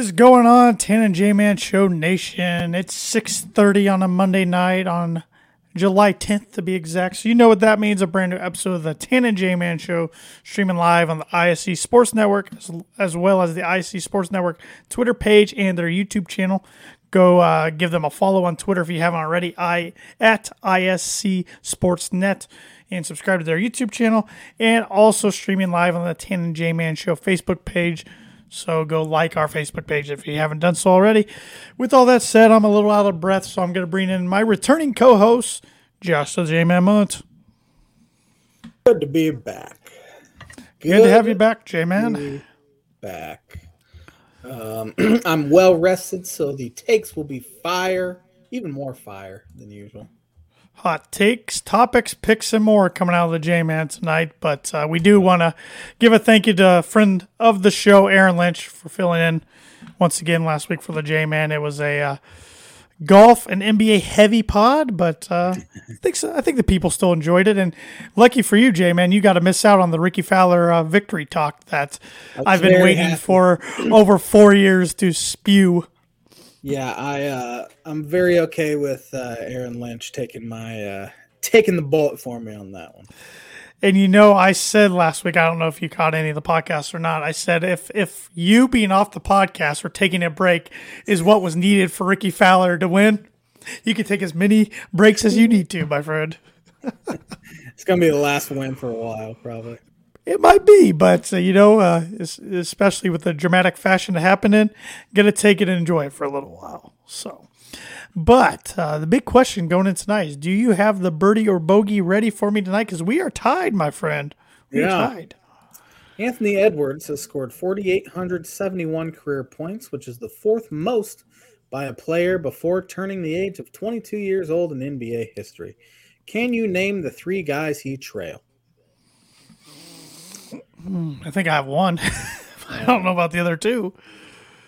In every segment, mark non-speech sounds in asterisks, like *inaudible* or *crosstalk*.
Is going on, Tan and J Man Show Nation? It's 6:30 on a Monday night on July 10th to be exact. So you know what that means, a brand new episode of the Tan and J Man Show streaming live on the ISC Sports Network as, as well as the ISC Sports Network Twitter page and their YouTube channel. Go uh, give them a follow on Twitter if you haven't already. I at ISC Sportsnet and subscribe to their YouTube channel and also streaming live on the Tan and J Man Show Facebook page. So go like our Facebook page if you haven't done so already. With all that said, I'm a little out of breath, so I'm going to bring in my returning co-host, Josh the J-Man Munt. Good to be back. Good, Good to have you back, J-Man. Back. Um, *clears throat* I'm well rested, so the takes will be fire, even more fire than usual hot takes, topics, picks, and more coming out of the J Man tonight. But uh, we do want to give a thank you to a friend of the show, Aaron Lynch, for filling in once again last week for the J Man. It was a uh, golf and NBA heavy pod, but uh, I think so, I think the people still enjoyed it. And lucky for you, J Man, you got to miss out on the Rickie Fowler uh, victory talk that I've been waiting happy. for over four years to spew. Yeah, I uh, I'm very okay with uh, Aaron Lynch taking my uh, taking the bullet for me on that one. And you know, I said last week, I don't know if you caught any of the podcasts or not. I said if if you being off the podcast or taking a break is what was needed for Rickie Fowler to win, you can take as many breaks as you need to, my friend. *laughs* it's gonna be the last win for a while, probably. It might be, but uh, you know, uh, especially with the dramatic fashion happening, gonna take it and enjoy it for a little while. So, but uh, the big question going in tonight is: Do you have the birdie or bogey ready for me tonight? Because we are tied, my friend. We're yeah. tied. Anthony Edwards has scored 4,871 career points, which is the fourth most by a player before turning the age of 22 years old in NBA history. Can you name the three guys he trailed? Hmm, I think I have one. *laughs* I don't know about the other two.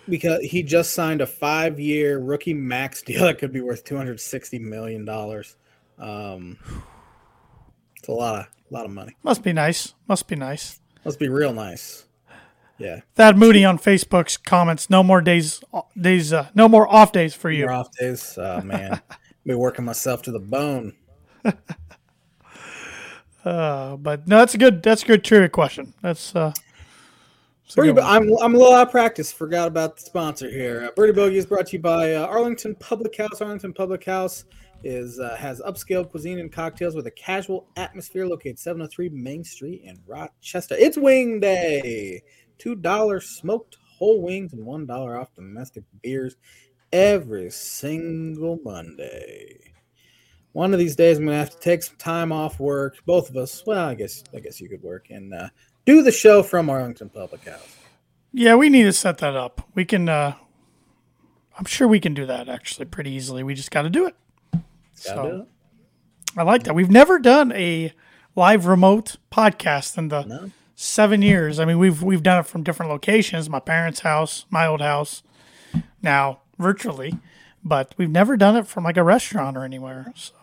Because he just signed a five-year rookie max deal that could be worth two hundred sixty million dollars. Um, it's a lot of a lot of money. Must be nice. Must be nice. Must be real nice. Yeah. Thad Mooney on Facebook's comments: No more days, days, uh, no more off days for you. More off days, uh, man. *laughs* be working myself to the bone. *laughs* Uh, but no, that's a good. That's a good trivia question. That's uh. Birdie, I'm, I'm a little out of practice. Forgot about the sponsor here. Uh, Birdie Bogey is brought to you by uh, Arlington Public House. Arlington Public House is uh, has upscale cuisine and cocktails with a casual atmosphere. Located 703 Main Street in Rochester. It's Wing Day. Two dollars smoked whole wings and one dollar off domestic beers every single Monday one of these days I'm gonna have to take some time off work. Both of us. Well, I guess I guess you could work and uh, do the show from Arlington Public House. Yeah, we need to set that up. We can. Uh, I'm sure we can do that actually pretty easily. We just got to do it. so do it. I like that. We've never done a live remote podcast in the no. seven years. I mean, we've we've done it from different locations. My parents' house, my old house, now virtually, but we've never done it from like a restaurant or anywhere. So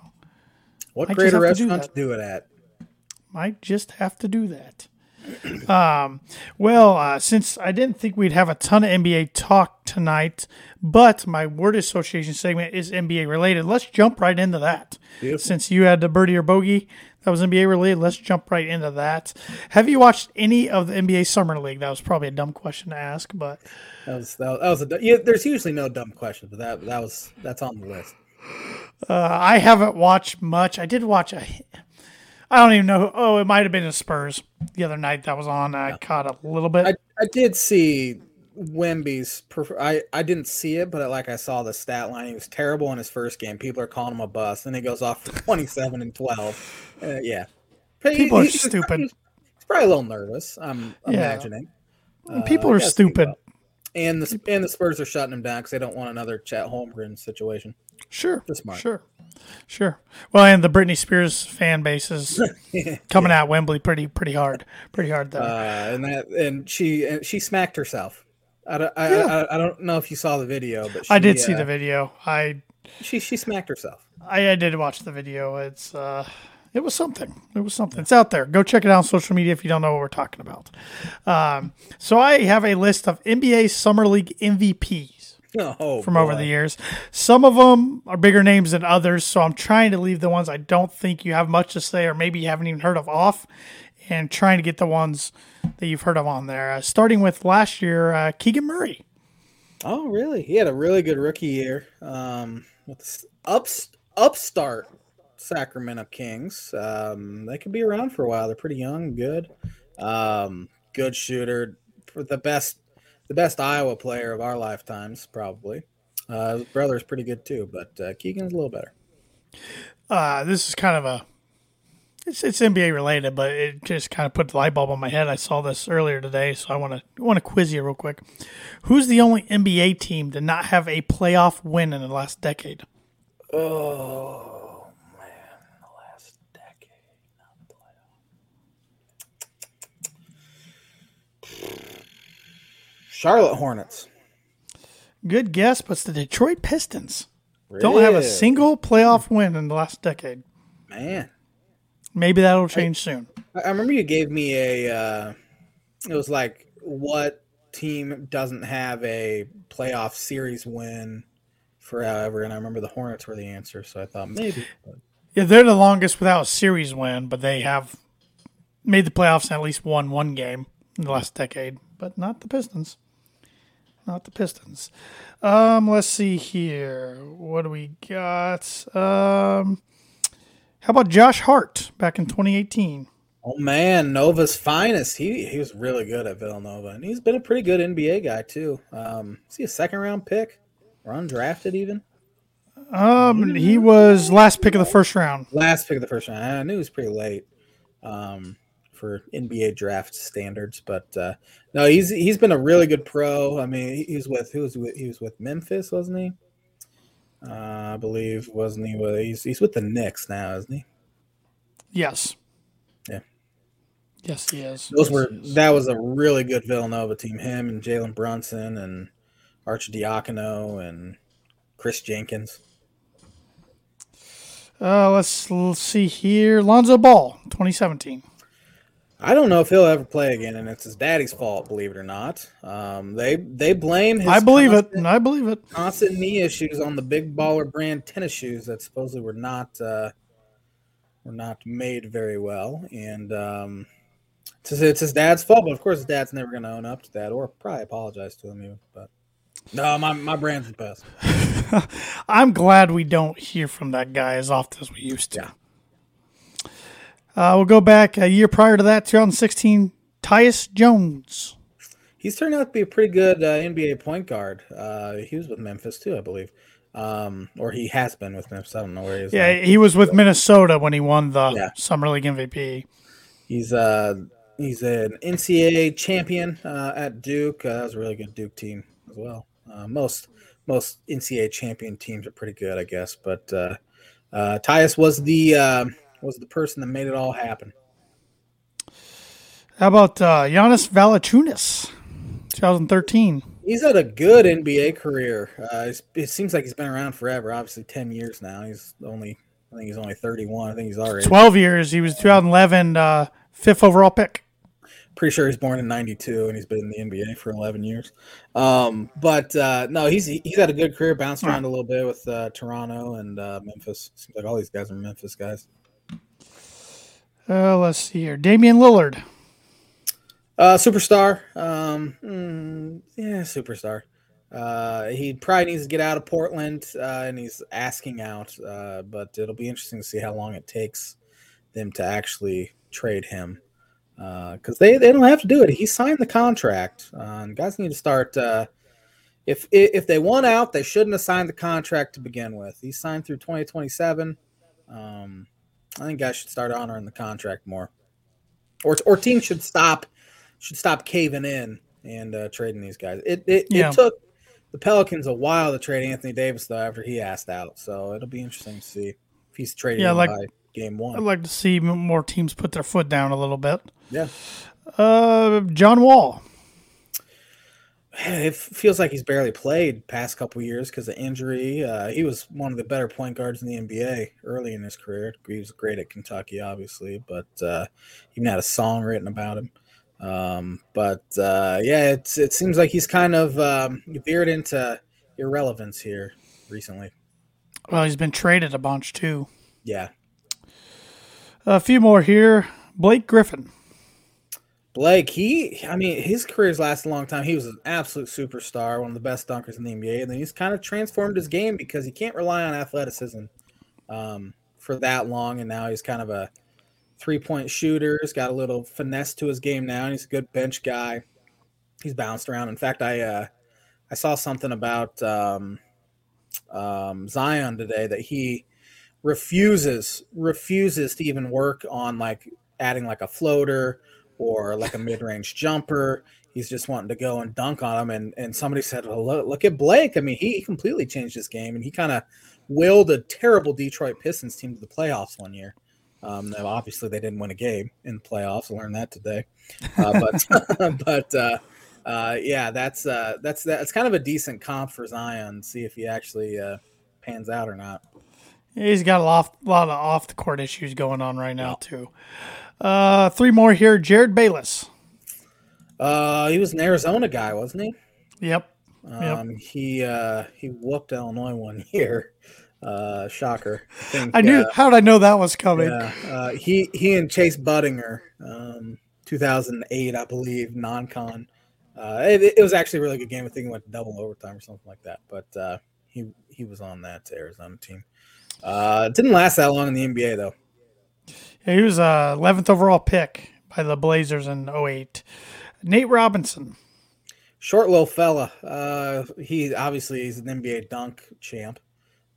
what greater restaurant to do, to do, it at? Might just have to do that. *clears throat* um, well, uh, since I didn't think we'd have a ton of NBA talk tonight, but my word association segment is NBA related, let's jump right into that. Beautiful. Since you had the birdie or bogey that was NBA related, let's jump right into that. Have you watched any of the NBA Summer League? That was probably a dumb question to ask, but that was that was, that was a yeah, there's usually no dumb questions, but that that was that's on the list. Uh, I haven't watched much. I did watch a. I don't even know. Oh, it might have been the Spurs the other night that was on. I yeah. caught a little bit. I, I did see Wemby's. I I didn't see it, but like I saw the stat line. He was terrible in his first game. People are calling him a bust, and he goes off for twenty seven and twelve. Uh, yeah, people he, are stupid. He's probably a little nervous. I'm yeah. imagining. People uh, are stupid. And the and the Spurs are shutting him down because they don't want another Chet Holmgren situation. Sure, smart. sure, sure. Well, and the Britney Spears fan base is *laughs* coming yeah. at Wembley pretty pretty hard, pretty hard though. Uh, and that and she and she smacked herself. I don't, I, yeah. I, I, don't know if you saw the video, but she, I did see uh, the video. I she she smacked herself. I, I did watch the video. It's uh, it was something. It was something. It's out there. Go check it out on social media if you don't know what we're talking about. Um, so I have a list of NBA Summer League MVPs. Oh, from boy. over the years. Some of them are bigger names than others, so I'm trying to leave the ones I don't think you have much to say or maybe you haven't even heard of off and trying to get the ones that you've heard of on there. Uh, starting with last year, uh, Keegan Murray. Oh, really? He had a really good rookie year um, with ups, upstart Sacramento Kings. Um, they could be around for a while. They're pretty young, good, um, good shooter, For the best, the best Iowa player of our lifetimes, probably. Uh, his brother's pretty good too, but uh, Keegan's a little better. Uh, this is kind of a it's, it's NBA related, but it just kind of put the light bulb on my head. I saw this earlier today, so I want to want to quiz you real quick. Who's the only NBA team to not have a playoff win in the last decade? Oh man, the last decade, not playoff. Charlotte Hornets. Good guess, but it's the Detroit Pistons. Really? Don't have a single playoff win in the last decade. Man, Maybe that'll change I, soon. I remember you gave me a. Uh, it was like what team doesn't have a playoff series win forever, and I remember the Hornets were the answer. So I thought maybe. Yeah, they're the longest without a series win, but they have made the playoffs and at least won one game in the last decade, but not the Pistons. Not the Pistons. Um, let's see here. What do we got? Um, how about Josh Hart back in 2018? Oh man, Nova's finest. He he was really good at Villanova, and he's been a pretty good NBA guy too. Um, is he a second round pick or undrafted even? Um, he was last pick of the first round. Last pick of the first round. I knew he was pretty late, um, for NBA draft standards, but uh, no, he's he's been a really good pro. I mean, he was with who was with, he was with Memphis, wasn't he? Uh, I believe wasn't he? Well, he's he's with the Knicks now, isn't he? Yes. Yeah. Yes, he is. Those yes, were that was a really good Villanova team. Him and Jalen Brunson and Arcidiacono and Kris Jenkins. Uh, let's, let's see here. Lonzo Ball, 2017. I don't know if he'll ever play again, and it's his daddy's fault, believe it or not. Um, they they blame his I believe constant, it. I believe it. Constant knee issues on the big baller brand tennis shoes that supposedly were not uh, were not made very well, and um, it's, his, it's his dad's fault. But of course, his dad's never going to own up to that, or probably apologize to him even. But no, my my brand's the best. *laughs* I'm glad we don't hear from that guy as often as we used to. Yeah. Uh, we'll go back a year prior to that, 2016, Tyus Jones. He's turned out to be a pretty good uh, NBA point guard. Uh, he was with Memphis too, I believe, um, or he has been with Memphis. I don't know where he is. Yeah, now. he was with Minnesota when he won the yeah. Summer League MVP. He's uh he's an NCAA champion uh, at Duke. Uh, that was a really good Duke team as well. Uh, most most NCAA champion teams are pretty good, I guess. But uh, uh, Tyus was the uh, was the person that made it all happen. How about uh, Jonas Valanciunas, 2013? He's had a good NBA career. Uh, it seems like he's been around forever. Obviously, 10 years now. He's only, I think he's only 31. I think he's already 12 years. He was 2011 uh, fifth overall pick. Pretty sure he's born in '92 and he's been in the NBA for 11 years. Um, but uh, no, he's he's had a good career, bounced around a little bit with uh, Toronto and uh, Memphis. Seems like all these guys are Memphis guys. Uh, let's see here. Damian Lillard. Uh, superstar. Um, mm, yeah, superstar. Uh, he probably needs to get out of Portland, uh, and he's asking out. Uh, but it'll be interesting to see how long it takes them to actually trade him, because uh, they they don't have to do it. He signed the contract. Uh, guys need to start. Uh, if if they want out, they shouldn't have signed the contract to begin with. He signed through 2027. Um, I think guys should start honoring the contract more, or or teams should stop should stop caving in and uh, trading these guys. It it, yeah. it took the Pelicans a while to trade Anthony Davis though after he asked out, so it'll be interesting to see if he's traded yeah, like, by game one. I'd like to see more teams put their foot down a little bit. Yeah. Uh, John Wall. It feels like he's barely played past couple years because of injury. Uh, he was one of the better point guards in the NBA early in his career. He was great at Kentucky, obviously, but uh, even had a song written about him. Um, but uh, yeah, it's it seems like he's kind of um, veered into irrelevance here recently. Well, he's been traded a bunch too. Yeah. A few more here. Blake Griffin. Blake, he, I mean, his career's lasted a long time. He was an absolute superstar, one of the best dunkers in the NBA, and then he's kind of transformed his game because he can't rely on athleticism um, for that long, and now he's kind of a three-point shooter. He's got a little finesse to his game now, and he's a good bench guy. He's bounced around. In fact, I uh, I saw something about um, um, Zion today that he refuses refuses to even work on like adding like a floater or like a mid-range jumper. He's just wanting to go and dunk on him. And and somebody said, well, look, look at Blake. I mean, he completely changed his game, and he kind of willed a terrible Detroit Pistons team to the playoffs one year. Um, obviously, they didn't win a game in the playoffs. I learned that today. Uh, but *laughs* *laughs* but uh, uh, yeah, that's uh, that's that's kind of a decent comp for Zion. See if he actually uh, pans out or not. He's got a lot, a lot of off the court issues going on right now too. Uh, three more here. Jerryd Bayless. Uh, he was an Arizona guy, wasn't he? Yep. Um, yep. he uh, he whooped Illinois one *laughs* year. Uh, shocker. I, think, I knew. Uh, how did I know that was coming? Yeah. Uh, he he and Chase Budinger, um, 2008, I believe, non-con. Uh, it, it, was actually a really good game. I think it went double overtime or something like that. But uh, he he was on that Arizona team. Uh, didn't last that long in the NBA though. Yeah, he was a 11th overall pick by the Blazers in 08. Nate Robinson. Short little fella. Uh, he obviously he's an NBA dunk champ.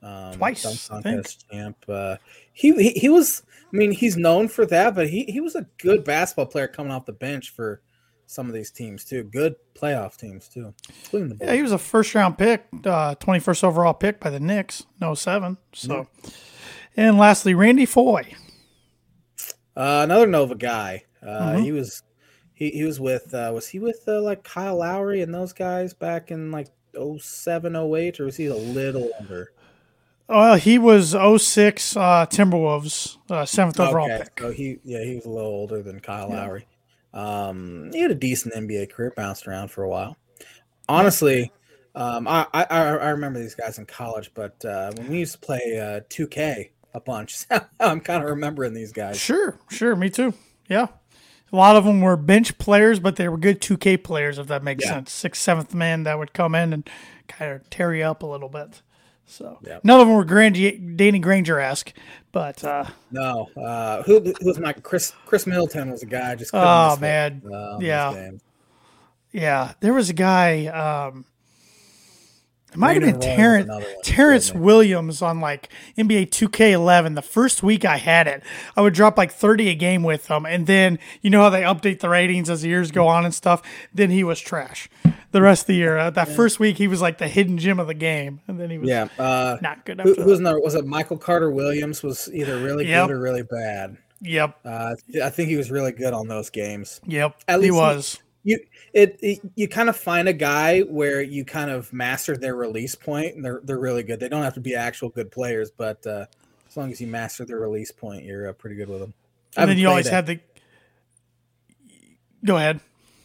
Um, Twice, dunk contest champ. Uh, he, he he was. I mean, he's known for that, but he he was a good basketball player coming off the bench for some of these teams too. Good playoff teams too. Yeah, he was a first round pick, uh, 21st overall pick by the Knicks, no 07. So, yeah. and lastly, Randy Foye. Uh, another Nova guy. Uh, mm-hmm. He was he, he was with uh, was he with uh, like Kyle Lowry and those guys back in like 07, 08, or was he a little older? Well, he was 06 uh, Timberwolves, uh, seventh overall okay. pick. So he yeah he was a little older than Kyle yeah. Lowry. Um, he had a decent NBA career, bounced around for a while. Honestly, um, I, I I remember these guys in college, but uh, when we used to play uh, 2K, a bunch. *laughs* I'm kind of remembering these guys. Sure, sure, me too. Yeah, a lot of them were bench players, but they were good 2K players, if that makes yeah. sense. Sixth, seventh man that would come in and kind of tear you up a little bit. So yeah. none of them were Grand- Danny Granger esque, but uh, no. Uh, who, who was my Chris Khris Middleton was a guy just oh man, uh, yeah, yeah. There was a guy. Um, it might have been Terrence, Terrence Williams on like NBA 2K11. The first week I had it, I would drop like 30 a game with him. And then, you know how they update the ratings as the years go on and stuff? Then he was trash the rest of the year. Uh, that yeah. first week, he was like the hidden gem of the game. And then he was yeah, uh, not good. Who, who's another? Was it Michael Carter Williams? Was either really yep. good or really bad? Yep. Uh, I think he was really good on those games. Yep. At least he was. He, you it, it, you kind of find a guy where you kind of master their release point and they're they're really good. They don't have to be actual good players, but uh, as long as you master their release point, you're uh, pretty good with them. And then you always have the. Go ahead.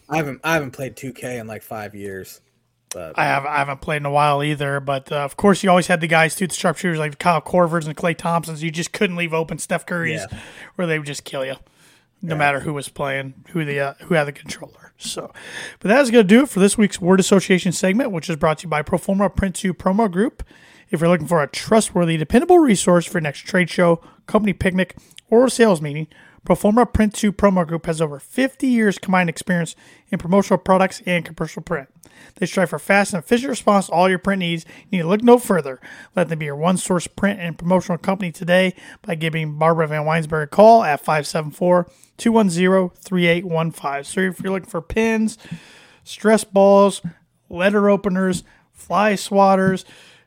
I haven't I haven't played 2K in like five years. But I have I haven't played in a while either. But uh, of course, you always had the guys too, the sharpshooters like Kyle Korvers and Klay Thompsons. You just couldn't leave open Steph Curry's, yeah. where they would just kill you no yeah. matter who was playing, who the uh, who had the controller. So, but that is going to do it for this week's word association segment, which is brought to you by Proforma Print 2 Promo Group. If you're looking for a trustworthy, dependable resource for your next trade show, company picnic, or sales meeting, Proforma Print 2 Promo Group has over 50 years combined experience in promotional products and commercial print. They strive for fast and efficient response to all your print needs. You need to look no further. Let them be your one source print and promotional company today by giving Barbara VanWynsberghe a call at 574 210 3815. So if you're looking for pins, stress balls, letter openers, fly swatters,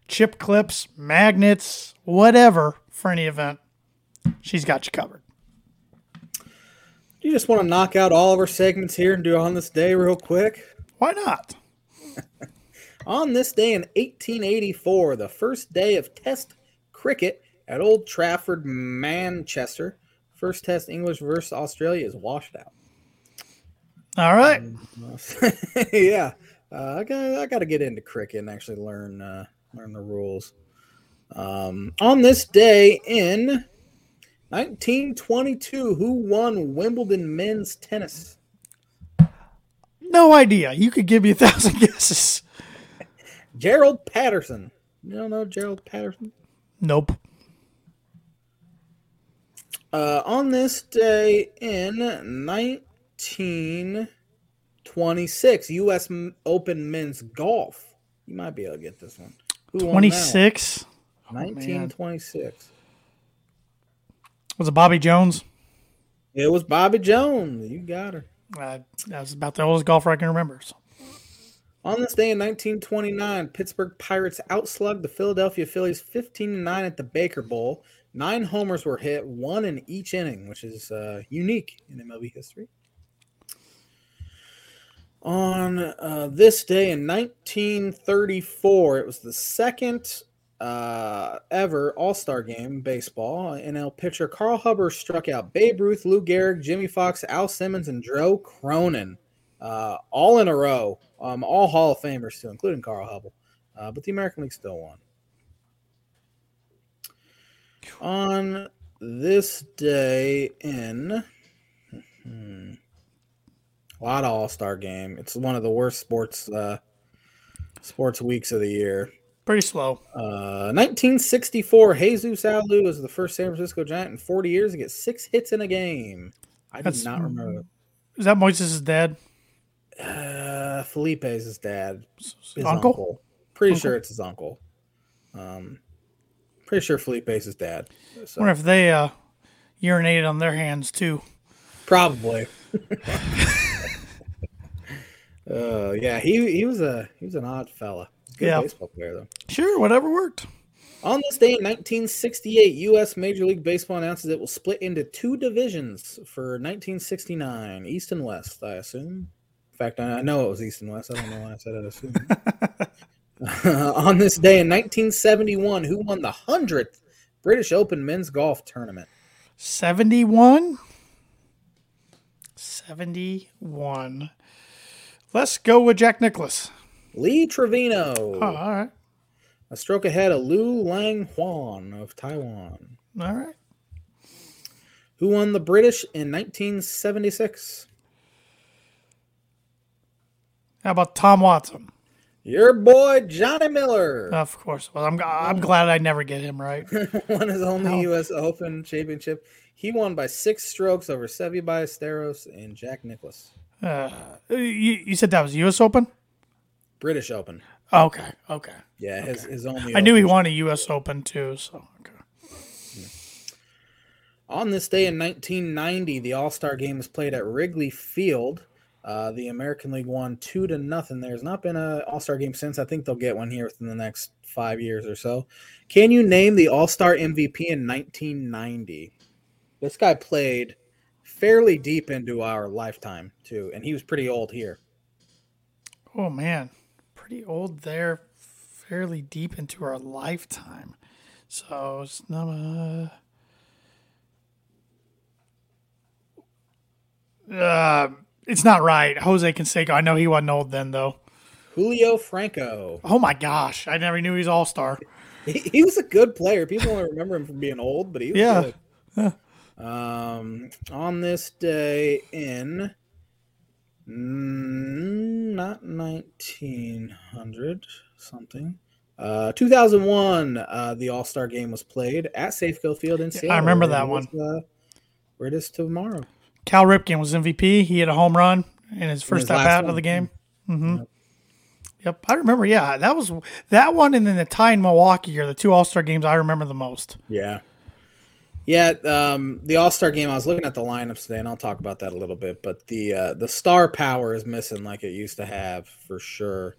chip clips, magnets, whatever for any event, she's got you covered. Do you just want to knock out all of our segments here and do it on this day real quick? Why not? On this day in 1884, the first day of Test cricket at Old Trafford, Manchester, first Test English versus Australia is washed out. All right. Um, *laughs* yeah, uh, I got I got to get into cricket and actually learn uh, learn the rules. Um, on this day in 1922, who won Wimbledon men's tennis? No idea. You could give me a thousand *laughs* guesses. Gerald Patterson. You don't know Gerald Patterson? Nope. Uh, on this day in 1926, U.S. Open men's golf. You might be able to get this one. Who 26? 1926. was it Bobby Jones? It was Bobby Jones. You got her. That was about the oldest golfer I can remember. So. On this day in 1929, Pittsburgh Pirates outslugged the Philadelphia Phillies 15 9 at the Baker Bowl. Nine homers were hit, one in each inning, which is uh, unique in MLB history. On uh, this day in 1934, it was the second uh, ever All Star game baseball. NL pitcher Carl Hubbell struck out Babe Ruth, Lou Gehrig, Jimmie Foxx, Al Simmons, and Joe Cronin, uh, all in a row. Um, all Hall of Famers too, including Carl Hubbell. Uh, but the American League still won. On this day in hmm, a lot of All Star game. It's one of the worst sports uh, sports weeks of the year. Pretty slow. Uh, 1964, Jesus Alou is the first San Francisco Giant in 40 years to get six hits in a game. I That's, do not remember. Is that Moises' dad? Uh, Felipe's his dad. His uncle? uncle. Pretty uncle? sure it's his uncle. Um, pretty sure Felipe's his dad. So. wonder if they uh, urinated on their hands too. Probably. *laughs* uh, yeah, he he was a he was an odd fella. Good yeah. baseball player though. Sure, whatever worked. On this day in 1968, U.S. Major League Baseball announces it will split into two divisions for 1969, East and West. I assume In fact, I know it was East and West. I don't know why I said it. Assume. *laughs* on this day in 1971, who won the hundredth British Open men's golf tournament? 71. 71. Let's go with Jack Nicklaus. Lee Trevino. Oh, all right. A stroke ahead of Liu Lang Huan of Taiwan. All right. Who won the British in 1976? How about Tom Watson? Your boy Johnny Miller. Of course. Well, I'm I'm glad I never get him right. *laughs* won his only U.S. Open championship. He won by six strokes over Seve Ballesteros and Jack Nicklaus. Uh, you, you said that was U.S. Open. British Open. Okay. Okay. Yeah, okay. his his only. I knew he won a U.S. Open too. So okay. On this day in 1990, the All Star Game was played at Wrigley Field. Uh, the American League won two to nothing. There's not been an All Star game since. I think they'll get one here within the next five years or so. Can you name the All Star MVP in 1990? This guy played fairly deep into our lifetime too, and he was pretty old here. Oh man, pretty old there, fairly deep into our lifetime. So it's not a. Uh, it's not right. Jose Canseco. I know he wasn't old then though. Julio Franco. Oh my gosh, I never knew he was all star. He, he, was a good player. People don't remember him from being old, but he was yeah. good. Um, on this day in not nineteen hundred something. Uh, 2001, uh, the All Star Game was played at Safeco Field in Seattle. I remember that one. uh, where it is tomorrow. Cal Ripken was MVP. He had a home run in his first at bat of the game. Mm-hmm. Yep. yep. I remember. Yeah, that was that one, and then the tie in Milwaukee are the two All Star games I remember the most. Yeah, yeah. Um, the All Star game. I was looking at the lineups today, and I'll talk about that a little bit. But the uh, the star power is missing like it used to have for sure.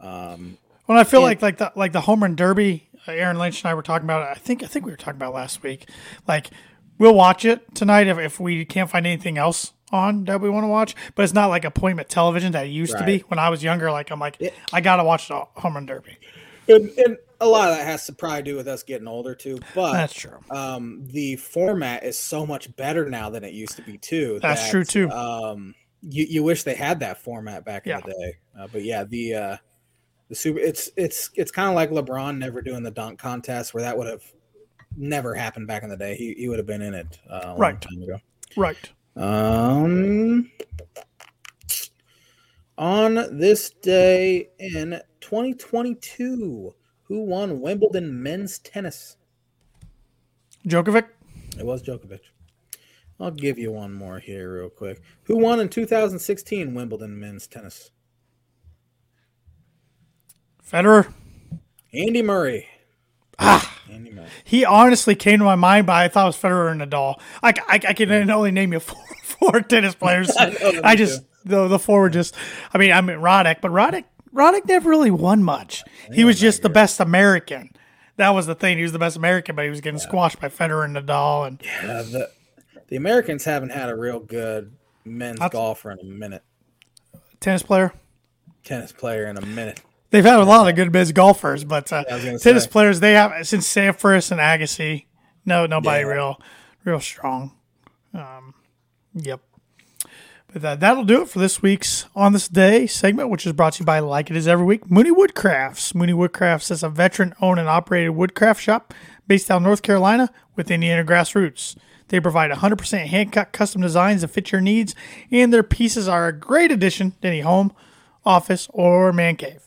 Um, well, I feel and, like like the like the home run derby. Uh, Aaron Lynch and I were talking about. It, I think I think we were talking about last week. Like we'll watch it tonight if, if we can't find anything else on that we want to watch, but it's not like appointment television that it used right. to be when I was younger. Like I'm like, it, I gotta watch the home run derby. And, and, a lot of that has to probably do with us getting older too. But that's true. Um, the format is so much better now than it used to be too. That's that, true too. Um, you, you wish they had that format back yeah. in the day. Uh, but yeah, the uh, the super it's it's it's kind of like LeBron never doing the dunk contest where that would have never happened back in the day. He he would have been in it uh, a right. time ago. Right. Um, on this day in 2022, who won Wimbledon men's tennis? Djokovic. It was Djokovic. I'll give you one more here, real quick. Who won in 2016 Wimbledon men's tennis? Federer. Andy Murray. Ah, Andy Murray. He honestly came to my mind, but I thought it was Federer and Nadal. I, I, I can only name you *laughs* four, four tennis players. *laughs* I, I just the the four were just. I mean, I mean Roddick, but Roddick Roddick never really won much. He was just the best American. That was the thing. He was the best American, but he was getting yeah. squashed by Federer and Nadal. And yeah, the the Americans haven't had a real good men's golfer in a minute. Tennis player. Tennis player in a minute. They've had a lot of good men's golfers, but uh, yeah, tennis say. players they have since Sampras and Agassi. No, nobody real, real strong. Um, yep. But that, that'll do it for this week's On This Day segment, which is brought to you by Like It Is Every Week, Mooney Woodcrafts. Mooney Woodcrafts is a veteran owned and operated woodcraft shop based out of North Carolina with Indiana grassroots. They provide 100% hand cut custom designs that fit your needs, and their pieces are a great addition to any home, office, or man cave.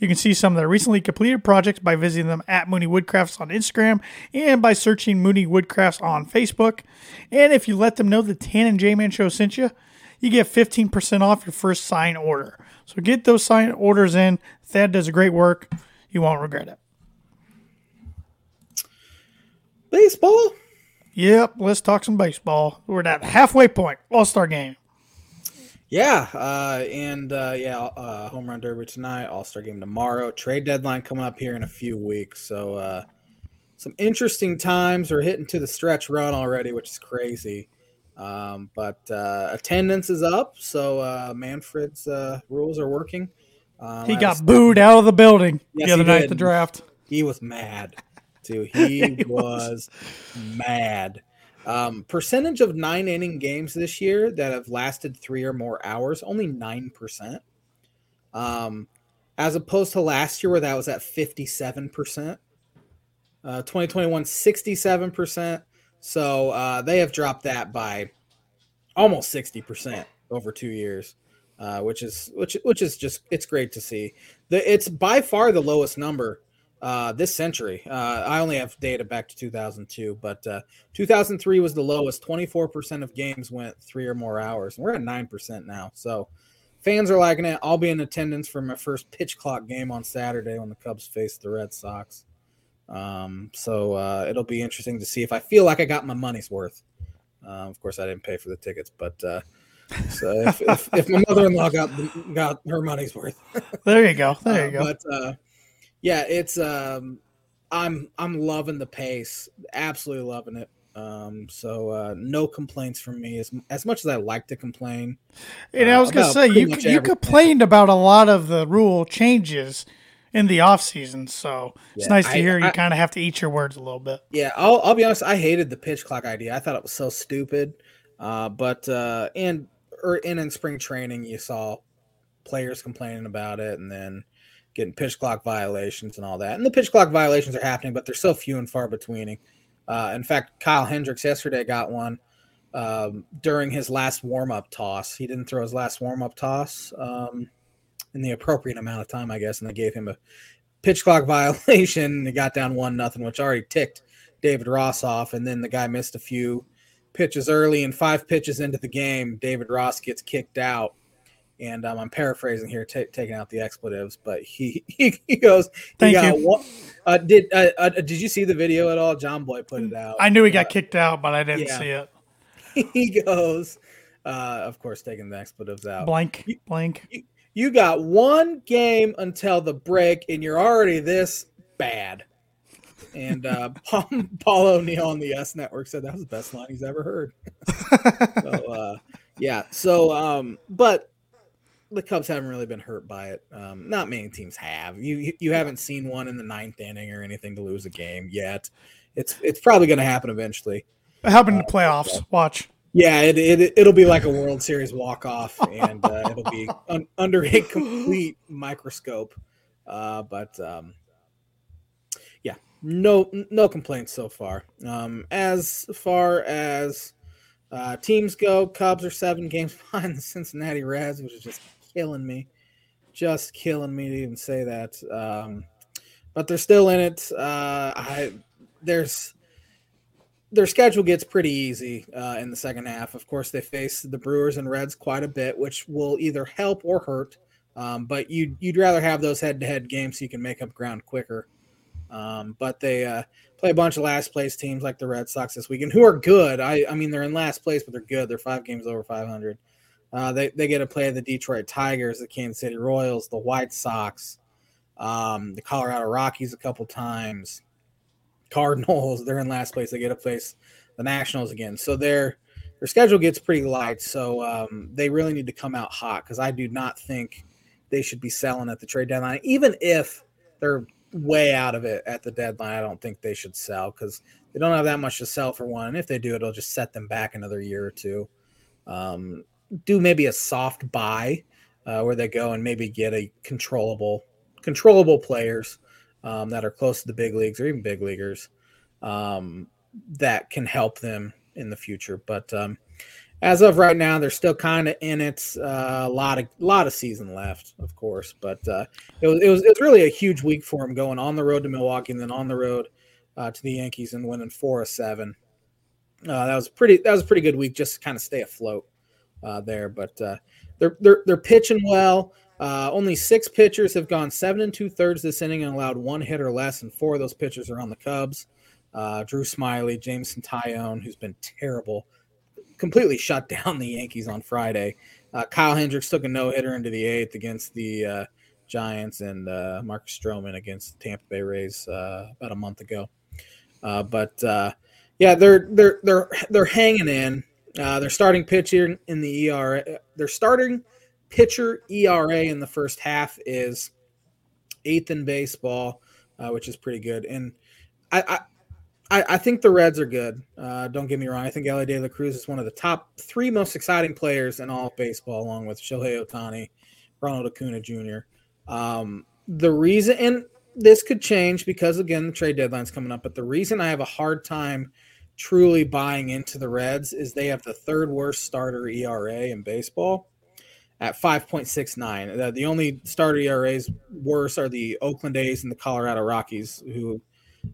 You can see some of their recently completed projects by visiting them at Mooney Woodcrafts on Instagram and by searching Mooney Woodcrafts on Facebook. And if you let them know the Tan and J Man Show sent you, you get 15% off your first sign order. So get those sign orders in. Thad does a great work. You won't regret it. Baseball? Yep, let's talk some baseball. We're at halfway point. All Star game. Yeah, uh, and uh, yeah, uh, home run derby tonight, All Star game tomorrow, trade deadline coming up here in a few weeks. So uh, some interesting times. We're hitting to the stretch run already, which is crazy. Um, but uh, attendance is up, so uh, Manfred's rules are working. Um, he got booed out of the building yes, the other night at the draft. He was mad too. *laughs* He, he was, was mad. Um, percentage of nine inning games this year that have lasted three or more hours, only 9%. Um, as opposed to last year where that was at 57%. Uh, 2021, 67%. So uh, they have dropped that by almost 60% over two years. Uh, which is which which is just it's great to see. The, it's by far the lowest number uh, this century. Uh, I only have data back to 2002, but uh, 2003 was the lowest. 24% of games went three or more hours. We're at 9% now. So fans are liking it. I'll be in attendance for my first pitch clock game on Saturday when the Cubs face the Red Sox. Um, so uh, it'll be interesting to see if I feel like I got my money's worth. Uh, of course, I didn't pay for the tickets, but uh, so if, if, if, my mother-in-law got got her money's worth, *laughs* there you go, there you go. But uh yeah, it's um, I'm I'm loving the pace, absolutely loving it. Um, so uh, no complaints from me as as much as I like to complain. And uh, I was gonna say you you complained about a lot of the rule changes in the off season, so it's nice to I, hear you kind of have to eat your words a little bit. Yeah, I'll I'll be honest. I hated the pitch clock idea. I thought it was so stupid. Uh, but uh, and or er, and in spring training, you saw players complaining about it, and then getting pitch clock violations and all that. And the pitch clock violations are happening, but they're so few and far between. Uh, in fact, Kyle Hendricks yesterday got one um, during his last warm up toss. He didn't throw his last warm up toss um, in the appropriate amount of time, I guess, and they gave him a pitch clock *laughs* violation. And he got down one nothing, which already ticked David Ross off. And then the guy missed a few pitches early, and five pitches into the game, David Ross gets kicked out and um, I'm paraphrasing here, t- taking out the expletives, but he *laughs* he, he goes. Thank you. One, uh, did uh, uh, did you see the video at all? John Boy put it out. I knew he got uh, kicked out, but I didn't yeah. see it. *laughs* He goes, uh, of course, taking the expletives out. Blank, you, blank. You, you got one game until the break, and you're already this bad. And uh, *laughs* Paul, Paul O'Neill on the YES Network said that was the best line he's ever heard. so, *laughs* uh, yeah. So, um, but the Cubs haven't really been hurt by it. Um, not many teams have. You you haven't seen one in the ninth inning or anything to lose a game yet. It's it's probably going to happen eventually. It happened in the uh, playoffs. Watch. Yeah, it, it it'll be like a World Series walk off, *laughs* and uh, it'll be un, under a complete microscope. Uh, but um, yeah, no no complaints so far. Um, as far as uh, teams go, Cubs are seven games *laughs* behind the Cincinnati Reds, which is just killing me, just killing me to even say that. Um, but they're still in it. Uh, I there's their schedule gets pretty easy uh, in the second half. Of course, they face the Brewers and Reds quite a bit, which will either help or hurt. Um, but you'd you'd rather have those head-to-head games so you can make up ground quicker. Um, but they uh, play a bunch of last place teams like the Red Sox this weekend, who are good. I, I mean, they're in last place, but they're good. They're five games over 500. Uh, they, they get to play the Detroit Tigers, the Kansas City Royals, the White Sox, um, the Colorado Rockies a couple times, Cardinals. They're in last place. They get to face the Nationals again. So their their schedule gets pretty light. So um, they really need to come out hot because I do not think they should be selling at the trade deadline, even if they're way out of it at the deadline. I don't think they should sell because they don't have that much to sell for one. And if they do, it'll just set them back another year or two. Um, do maybe a soft buy uh, where they go and maybe get a controllable controllable players um, that are close to the big leagues or even big leaguers um, that can help them in the future. But um, as of right now, they're still kind of in it. Uh, a lot of lot of season left, of course. But uh, it was it was it's really a huge week for them going on the road to Milwaukee and then on the road uh, to the Yankees and winning four of seven. Uh, that was pretty. That was a pretty good week just to kind of stay afloat uh, there. But uh, they're they're they're pitching well. Uh, only six pitchers have gone seven and two thirds this inning and allowed one hit or less, and four of those pitchers are on the Cubs. Uh, Drew Smyly, Jameson Taillon, who's been terrible, completely shut *laughs* down the Yankees on Friday. Uh, Kyle Hendricks took a no hitter into the eighth against the uh, Giants, and uh, Marcus Stroman against the Tampa Bay Rays uh, about a month ago. but yeah, they're they're they're they're hanging in. they're starting pitching in the ERA. They're starting pitcher ERA in the first half is eighth in baseball, uh, which is pretty good. And I, I, I think the Reds are good. Uh, don't get me wrong. I think Elly De La Cruz is one of the top three most exciting players in all of baseball, along with Shohei Ohtani, Ronald Acuna Jr. Um, the reason, and this could change because again the trade deadline's coming up. But the reason I have a hard time truly buying into the Reds is they have the third worst starter ERA in baseball at 5.69. The, the only starter ERAs worse are the Oakland A's and the Colorado Rockies, who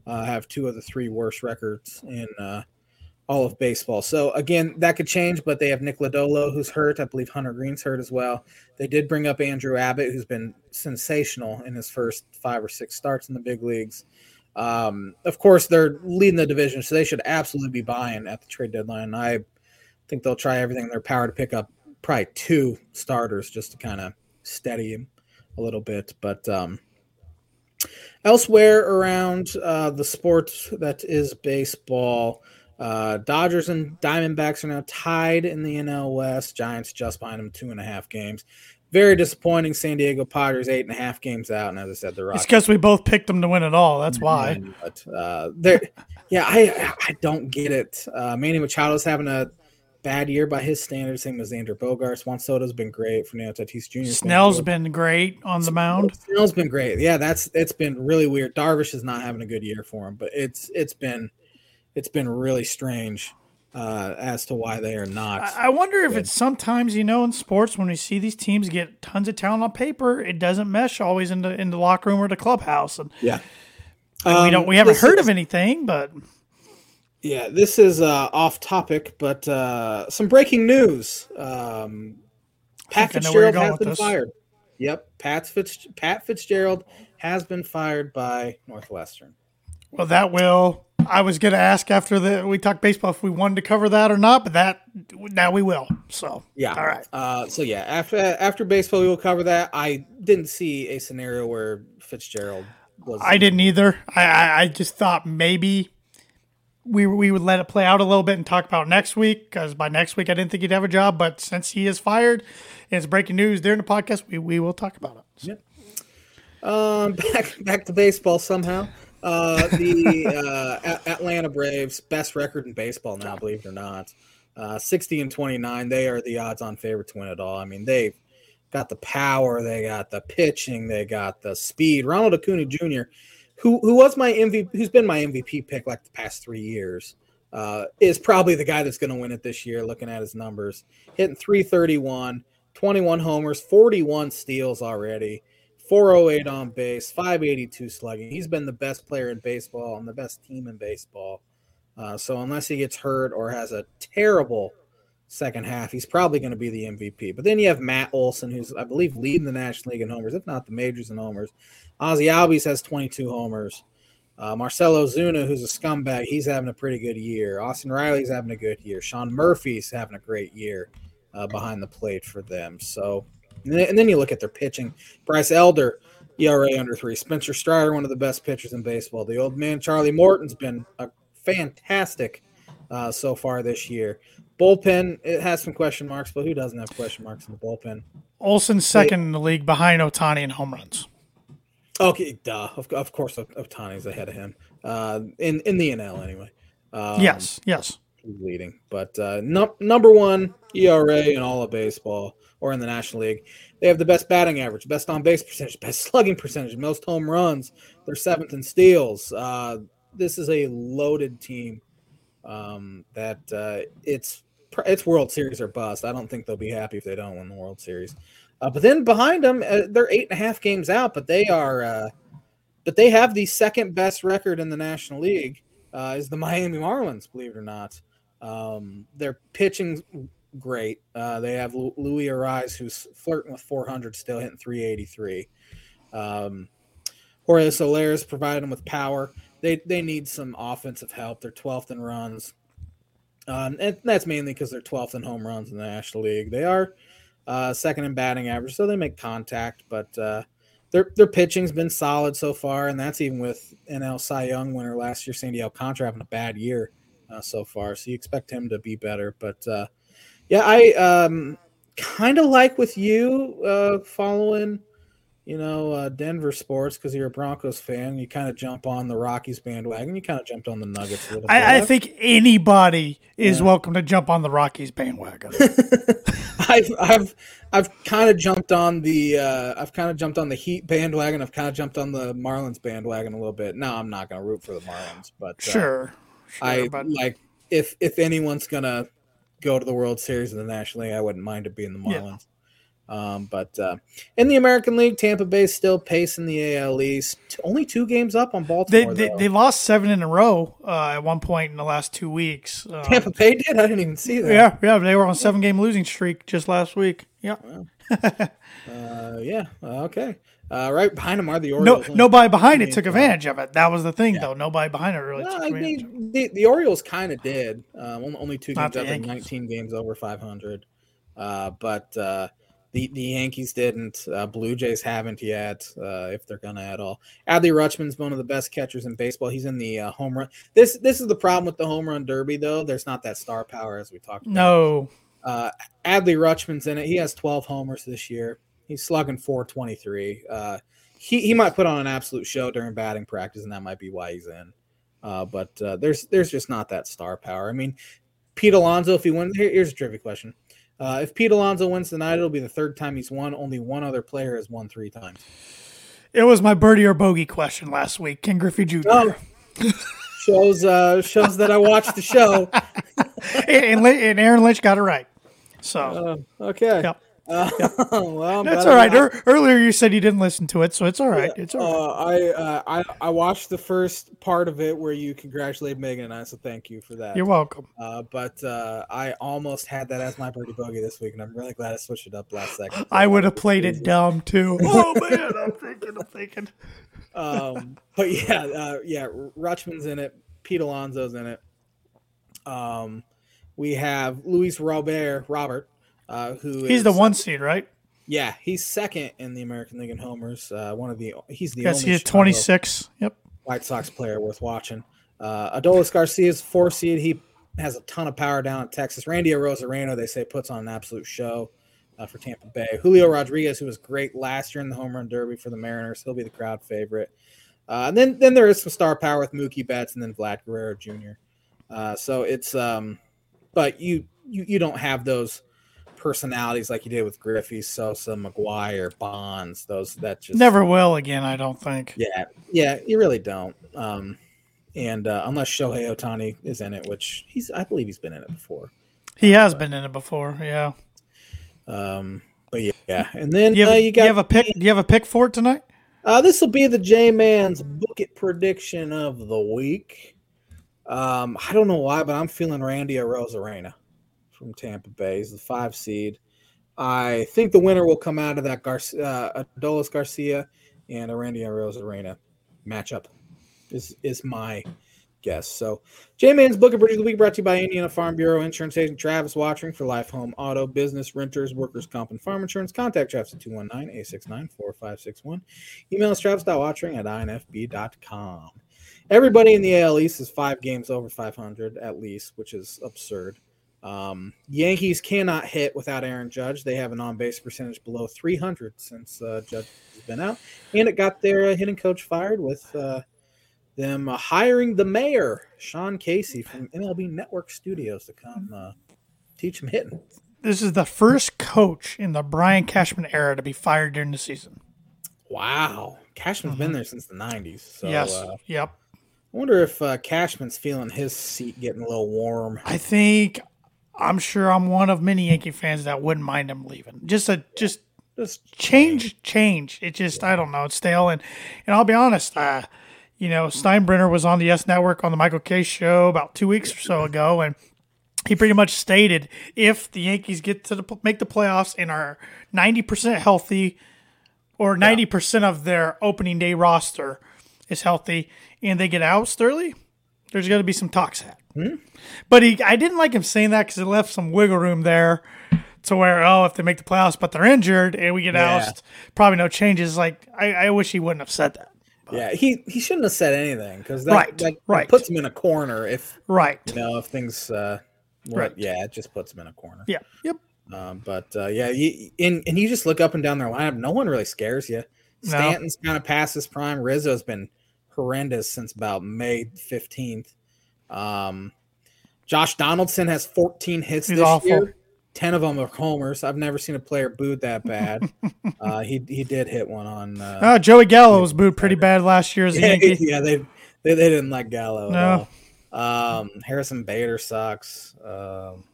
uh, have two of the three worst records in uh, all of baseball. So again, that could change, but they have Nick Lodolo, who's hurt. I believe Hunter Greene's hurt as well. They did bring up Andrew Abbott, who's been sensational in his first five or six starts in the big leagues. Um, of course, they're leading the division, so they should absolutely be buying at the trade deadline. I think they'll try everything in their power to pick up probably two starters just to kind of steady him a little bit. But um, elsewhere around uh, the sport that is baseball, uh, Dodgers and Diamondbacks are now tied in the NL West. Giants just behind them two and a half games. Very disappointing. San Diego Padres eight and a half games out, and as I said, the Rockies. It's because we both picked them to win it all. That's why. *laughs* But uh, yeah, I I don't get it. Uh, Manny Machado's having a bad year by his standards. Same as Xander Bogaerts. Juan Soto's been great. Fernando Tatis Jr. Snell's been, been, great on the mound. Snell's been great. Yeah, that's it's been really weird. Darvish is not having a good year for him, but it's it's been it's been really strange uh, as to why they are not. I wonder if it's sometimes you know in sports when we see these teams get tons of talent on paper, it doesn't mesh always in the in the locker room or the clubhouse. And yeah, um, we don't we haven't heard of anything, but yeah, this is uh, off topic, but uh, some breaking news. Um, Pat Fitzgerald has been fired. Yep, Pat, Fitz, Pat Fitzgerald has been fired by Northwestern. Well, that will. I was going to ask after the we talked baseball if we wanted to cover that or not, but that now we will. So yeah, all right. Uh, so yeah, after after baseball, we will cover that. I didn't see a scenario where Fitzgerald was. I didn't either. I I, I just thought maybe we we would let it play out a little bit and talk about next week because by next week I didn't think he'd have a job, but since he is fired and it's breaking news during the podcast, we, we will talk about it. So. Um, *laughs* back back to baseball somehow. Uh, the uh, Atlanta Braves best record in baseball now, believe it or not. Uh, 60 and 29. They are the odds-on favorite to win it all. I mean, they've got the power, they got the pitching, they got the speed. Ronald Acuna Jr., who who was my MVP, who's been my MVP pick like the past three years, uh, is probably the guy that's going to win it this year. Looking at his numbers, hitting 331, 21 homers, 41 steals already. 408 on base, 582 slugging. He's been the best player in baseball and the best team in baseball. Uh, so unless he gets hurt or has a terrible second half, he's probably going to be the MVP. But then you have Matt Olson, who's I believe leading the National League in homers, if not the majors in homers. Ozzie Albies has 22 homers. Uh, Marcell Ozuna, who's a scumbag, he's having a pretty good year. Austin Riley's having a good year. Sean Murphy's having a great year uh, behind the plate for them. So and then you look at their pitching. Bryce Elder, ERA under three. Spencer Strider, one of the best pitchers in baseball. The old man Charlie Morton's been a fantastic uh, so far this year. Bullpen, it has some question marks, but who doesn't have question marks in the bullpen? Olson's second in the league behind Ohtani in home runs. Okay, duh. Of, of course, Ohtani's ahead of him uh, in in the NL anyway. Um, yes, yes, leading, but uh, no, number one ERA in all of baseball or in the National League. They have the best batting average, best on base percentage, best slugging percentage, most home runs. They're seventh in steals. Uh, this is a loaded team um, that uh, it's it's World Series or bust. I don't think they'll be happy if they don't win the World Series. Uh, but then behind them, uh, they're eight and a half games out, but they are, uh, but they have the second best record in the National League. Uh, is the *laughs* Miami Marlins, believe it or not. Um, their pitching great. Uh, they have Louis Arraez, who's flirting with 400, still hitting 383. Um, Jorge Soler providing them with power. They they need some offensive help. They're 12th in runs, um, and that's mainly because they're 12th in home runs in the National League. They are uh, second in batting average, so they make contact, but uh, their their pitching's been solid so far, and that's even with NL Cy Young winner last year, Sandy Alcantara having a bad year uh, so far. So you expect him to be better, but uh, yeah, I um, kind of like with you uh, following, you know, uh, Denver sports because you're a Broncos fan. You kind of jump on the Rockies bandwagon. You kind of jumped on the Nuggets a little I, I think anybody is yeah. welcome to jump on the Rockies bandwagon. *laughs* I've I've I've kind of jumped on the uh, I've kind of jumped on the Heat bandwagon. I've kind of jumped on the Marlins bandwagon a little bit. No, I'm not going to root for the Marlins, but uh, sure, sure, I but... like if if anyone's gonna go to the World Series in the National League, I wouldn't mind it being the Marlins. Yeah. Um, but uh, in the American League, Tampa Bay still pacing the AL East. Only two games up on Baltimore. They, they, they lost seven in a row uh, at one point in the last two weeks. Um, Tampa Bay did. I didn't even see that. Yeah, yeah. They were on a seven game losing streak just last week. Yeah. Wow. *laughs* uh, yeah. Okay. Uh, right behind them are the Orioles. No, nobody behind it took advantage of it. That was the thing, yeah. though. Nobody behind it really took advantage. the, the, Orioles kind of did. Um, only two games up 19 games over 500. Uh, but uh, the the Yankees didn't. Uh, Blue Jays haven't yet, uh, if they're gonna at all. Adley Rutschman's one of the best catchers in baseball. He's in the uh, home run. This this is the problem with the home run derby, though. There's not that star power as we talked. about. No. Uh, Adley Rutschman's in it. He has 12 homers this year. He's slugging 423. Uh, he, he might put on an absolute show during batting practice, and that might be why he's in. Uh, but uh, there's there's just not that star power. I mean, Pete Alonso, if he wins, here, here's a trivia question. Uh, if Pete Alonso wins tonight, it'll be the third time he's won. Only one other player has won three times. It was my birdie or bogey question last week. Ken Griffey Jr. Oh, *laughs* shows uh, shows that I watched the show. *laughs* and, and, Aaron Lynch got it right. So uh, okay. Yep. Uh, *laughs* well, that's all right. I, Earlier you said you didn't listen to it, so it's all right. It's all right. Uh, I, uh, I I watched the first part of it where you congratulate Megan and I, so thank you for that. You're welcome. Uh, but uh, I almost had that as my birdie bogey this week, and I'm really glad I switched it up last second. I would have played it dumb too. *laughs* oh man, I'm thinking, I'm thinking. Um, but yeah, uh, yeah, Rutschman's in it. Pete Alonso's in it. Um, we have Luis Robert, Robert, uh, who he's the one seed, right? Yeah, he's second in the American League in homers. Uh, one of the he's the yes, he's twenty six. Yep, White Sox player worth watching. Uh, Adolis Garcia's four seed. He has a ton of power down in Texas. Randy Arozarena, they say, puts on an absolute show uh, for Tampa Bay. Julio Rodriguez, who was great last year in the home run derby for the Mariners, he'll be the crowd favorite. Uh, and then then there is some star power with Mookie Betts and then Vlad Guerrero Jr. Uh, so it's um, but you you you don't have those personalities like you did with Griffey, Sosa, McGwire, Bonds. Those that just never will again. I don't think. Yeah, yeah, you really don't. Um, and uh, unless Shohei Ohtani is in it, which he's, I believe he's been in it before. He has been in it before. Yeah. Um, but yeah, yeah. and then you have, uh, you got you have a pick. Do you have a pick for it tonight? Uh, this will be the J Man's book it prediction of the week. Um, I don't know why, but I'm feeling Randy or Arozarena from Tampa Bay. He's the five seed. I think the winner will come out of that Garcia, uh, Adolis Garcia and Randy Arozarena matchup. Is is my guess. So, J Man's Book It Prediction of the Week brought to you by Indiana Farm Bureau Insurance Agent Travis Wottring for life, home, auto, business, renters, workers, comp, and farm insurance. Contact Travis at 219 869 4561. Email us travis.wottring at infb.com. Everybody in the AL East is five games over 500 at least, which is absurd. Um, Yankees cannot hit without Aaron Judge. They have an on base percentage below 300 since uh, Judge has been out. And it got their uh, hitting coach fired with. Uh, them uh, hiring the mayor, Sean Casey from MLB Network Studios to come uh, teach them hitting. This is the first coach in the Brian Cashman era to be fired during the season. Wow. Cashman's mm-hmm. been there since the 90s. So, yes. Uh, yep. I wonder if uh, Cashman's feeling his seat getting a little warm. I think I'm sure I'm one of many Yankee fans that wouldn't mind him leaving. Just a just just change, change. It just I don't know. It's stale, and and I'll be honest. Uh, you know, Steinbrenner was on the YES Network on the Michael Kay show about two weeks or so ago, and he pretty much stated if the Yankees get to the, make the playoffs and are ninety percent healthy, or ninety percent of their opening day roster is healthy, and they get out early, there's going to be some talks had. Hmm? But he, I didn't like him saying that because it left some wiggle room there to where oh if they make the playoffs but they're injured and we get yeah. ousted, probably no changes. Like I, I wish he wouldn't have said that. Yeah, he he shouldn't have said anything because that, right, that, right. puts him in a corner. If right, you know, if things uh, right, yeah, it just puts him in a corner. Yeah, yep. Um, but uh, yeah, you, and and you just look up and down their lineup. No one really scares you. Stanton's no. kind of past his prime. Rizzo's been horrendous since about May fifteenth. Um, Josh Donaldson has 14 hits He's this awful. year. 10 of them are homers. I've never seen a player booed that bad. *laughs* uh, he he did hit one on. Uh, oh, Joey Gallo was booed pretty bad last year as a yeah, Yankee. *laughs* Yeah, they, they, they didn't like Gallo. No. Um, Harrison Bader sucks. Um,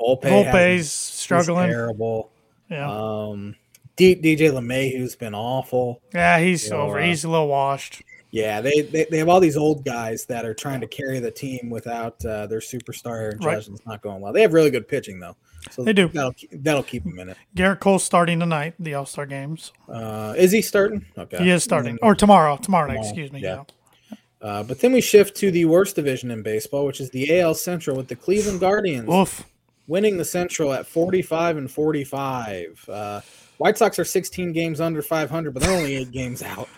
Volpe Volpe's struggling. terrible. Yeah. Um, D- DJ LeMahieu's been awful. Yeah, he's over. Uh, he's a little washed. Yeah, they, they, they have all these old guys that are trying to carry the team without uh, their superstar Judge, right. and it's not going well. They have really good pitching though. So they do. That'll that'll keep them in it. Gerrit Cole starting tonight, the All Star games. Uh, is he starting? Okay, he is starting, or tomorrow. Tomorrow, tomorrow. night. Excuse me. Yeah. Uh, but then we shift to the worst division in baseball, which is the AL Central, with the Cleveland Guardians Oof. winning the Central at 45 and 45. Uh, White Sox are 16 games under 500, but they're only eight *laughs* games out.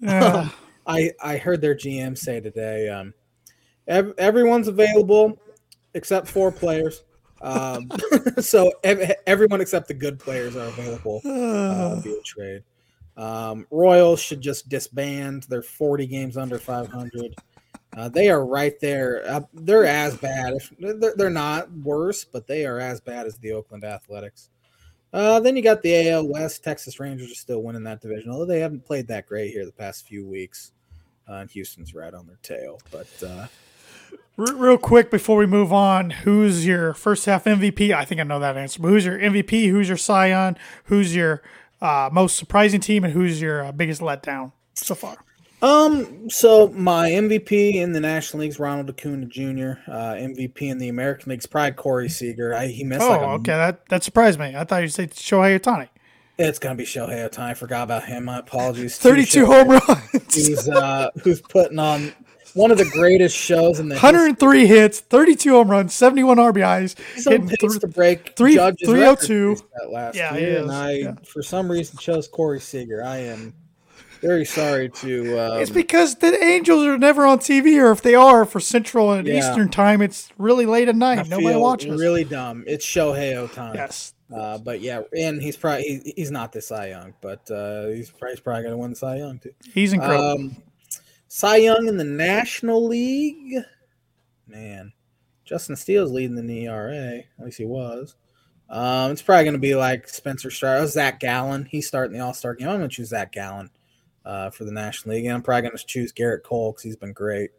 Yeah. *laughs* I I heard their GM say today, um, ev- everyone's available except four players. Um, *laughs* so ev- everyone except the good players are available uh, *sighs* via trade. Um, Royals should just disband. They're 40 games under 500. Uh, they are right there. Uh, they're as bad. If, they're, they're, not worse, but they are as bad as the Oakland Athletics. Uh, then you got the AL West. Texas Rangers are still winning that division, although they haven't played that great here the past few weeks. Uh, and Houston's right on their tail. But uh, Real quick before we move on, who's your first half MVP? I think I know that answer, but who's your MVP? Who's your Cy Young? Who's your uh, most surprising team? And who's your uh, biggest letdown so far? Um, so my MVP in the National League's Ronald Acuna Jr. Uh, MVP in the American League's probably Corey Seager. I, he missed. Oh, like a, okay, that that surprised me. I thought you'd say Shohei Ohtani. It's gonna be Shohei Ohtani. I forgot about him. My apologies. Thirty-two home runs. He's uh, who's putting on one of the greatest shows in the 103 history. hits, 32 home runs, 71 RBIs. He's on th- to break three, 302 that last yeah, year, and I, yeah. for some reason, chose Corey Seager. I am very sorry to. Um, it's because the Angels are never on TV, or if they are for Central and Yeah. Eastern time, it's really late at night. I Nobody feel watches. Really dumb. It's Shohei Ohtani. yes. Uh, but yeah, and he's probably he, he's not the Cy Young, but uh, he's probably, probably going to win the Cy Young too. He's incredible. Um, Cy Young in the National League, man. Justin Steele's leading the ERA. At least he was. Um, it's probably going to be like Spencer Strider, oh, Zach Gallen. He's starting the All Star game. I'm going to choose Zach Gallen uh, for the National League, and I'm probably going to choose Gerrit Cole because he's been great.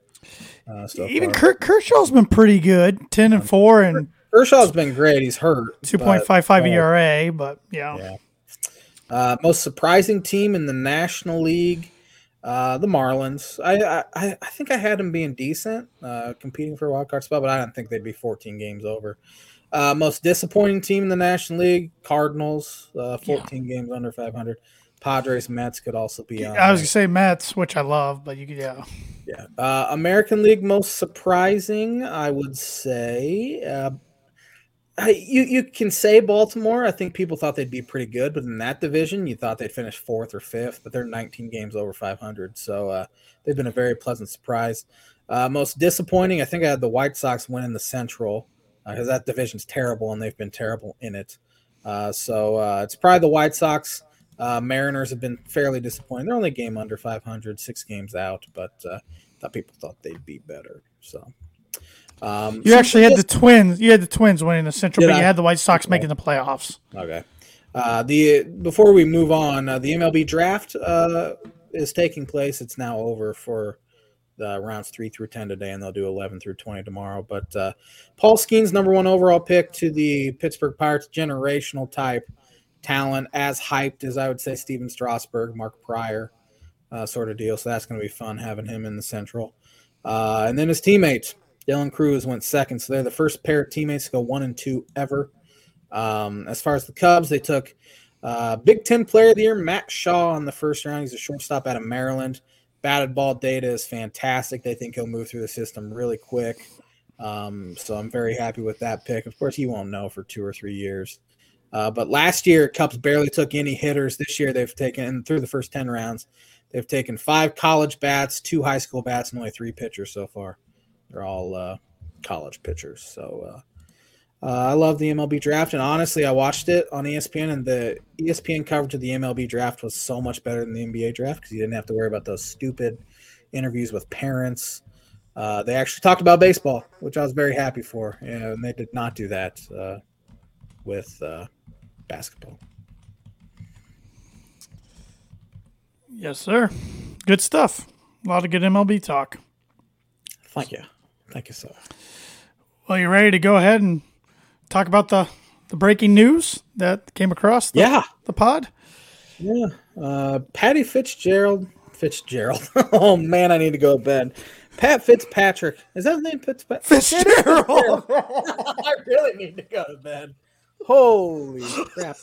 Uh, so Even far. Kurt Kershaw's been pretty good, ten and four and Kershaw's been great. He's hurt. two point five five ERA, but yeah. Yeah. Uh, most surprising team in the National League, uh, the Marlins. I, I I think I had them being decent, uh, competing for a wild card spot, but I didn't think they'd be 14 games over. Uh, most disappointing team in the National League, Cardinals, uh, 14 games under 500. Padres, Mets could also be on. I was gonna say Mets, which I love, but you could yeah. Yeah. Uh, American League most surprising, I would say. Uh, you you can say Baltimore. I think people thought they'd be pretty good, but in that division, you thought they'd finish fourth or fifth. But they're 19 games over 500, so uh, they've been a very pleasant surprise. Uh, most disappointing, I think I had the White Sox win in the Central because that division's terrible and they've been terrible in it. Uh, so uh, it's probably the White Sox. Uh, Mariners have been fairly disappointing. They're only a game under 500, six games out, but uh, thought people thought they'd be better. So um, You actually had the Twins. You had the Twins winning the Central, but you had the White Sox making the playoffs. Okay. Uh, the before we move on, uh, the MLB draft uh, is taking place. It's now over for the rounds three through ten today, and they'll do eleven through twenty tomorrow. But uh, Paul Skeens, number one overall pick to the Pittsburgh Pirates, generational type talent, as hyped as I would say Stephen Strasburg, Mark Prior, uh, sort of deal. So that's going to be fun having him in the Central. Uh, and then his teammates, Dylan Crews went second, so they're the first pair of teammates to go one and two ever. Um, as far as the Cubs, they took uh, Big Ten Player of the Year Matt Shaw in the first round. He's a shortstop out of Maryland. Batted ball data is fantastic. They think he'll move through the system really quick. Um, so I'm very happy with that pick. Of course, he won't know for two or three years. Uh, but last year, Cubs barely took any hitters. This year, they've taken through the first ten rounds. They've taken five college bats, two high school bats, and only three pitchers so far. They're all uh, college pitchers. So uh, uh, I love the MLB draft, and honestly, I watched it on ESPN, and the ESPN coverage of the MLB draft was so much better than the NBA draft because you didn't have to worry about those stupid interviews with parents. Uh, they actually talked about baseball, which I was very happy for, and they did not do that uh, with uh, basketball. Yes, sir. Good stuff. A lot of good MLB talk. Thank you, thank you, sir. Well, you ready to go ahead and talk about the the breaking news that came across the, Yeah, the pod? Yeah. Uh, Patty Fitzgerald. Fitzgerald. *laughs* oh man, I need to go to bed. Pat Fitzpatrick. Is that his name? Fitzpatrick. Fitzgerald. *laughs* I really need to go to bed. Holy crap!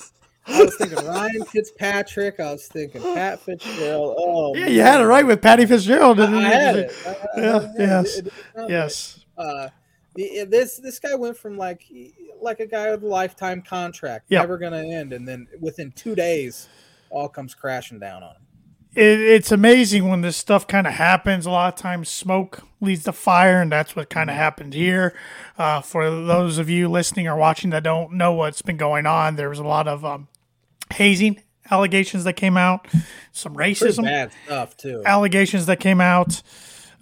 I was thinking *laughs* Ryan Fitzpatrick. I was thinking Pat Fitzgerald. Oh, yeah, you had it right with Patty Fitzgerald. I, didn't you? Had it. I- I- Yeah, yes, it- it- it- Yes. uh, this this guy went from like like a guy with a lifetime contract, Yep. never gonna end, and then within two days, all comes crashing down on him. It, it's amazing when this stuff kind of happens. A lot of times, smoke leads to fire, and that's what kind of happened here. Uh, for those of you listening or watching that don't know what's been going on, there was a lot of um, hazing allegations that came out, some Pretty racism bad stuff too. allegations that came out.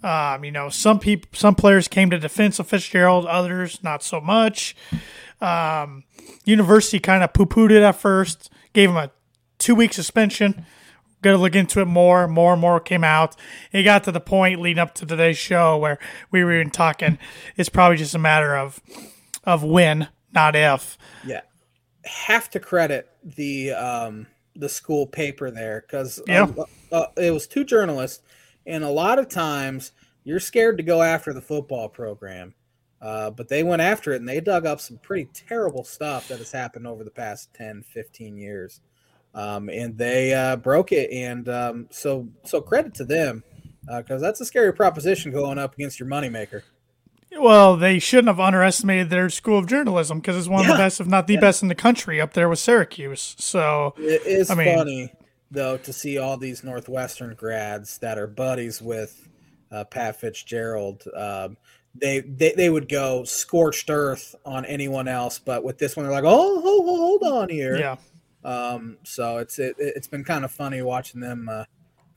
Um, you know, some people, some players came to defense of Fitzgerald, others not so much. Um, university kind of poo pooed it at first, gave him a two week suspension. Got to look into it more. More and more came out. It got to the point leading up to today's show where we were even talking. It's probably just a matter of of when, not if. Yeah, have to credit the um the school paper there because Yeah. uh, it was two journalists, and a lot of times you're scared to go after the football program. Uh, but they went after it and they dug up some pretty terrible stuff that has happened over the past 10, 15 years. Um, and they uh, broke it. And um, so, so credit to them because that's a scary proposition going up against your moneymaker. Well, they shouldn't have underestimated their school of journalism because it's one of the best, if not the best, in the country up there with Syracuse. So It is I mean, funny though, to see all these Northwestern grads that are buddies with uh, Pat Fitzgerald. Um, they, they they would go scorched earth on anyone else, but with this one, they're like, oh, hold, hold on here. Yeah. Um, so it's it, it's been kind of funny watching them uh,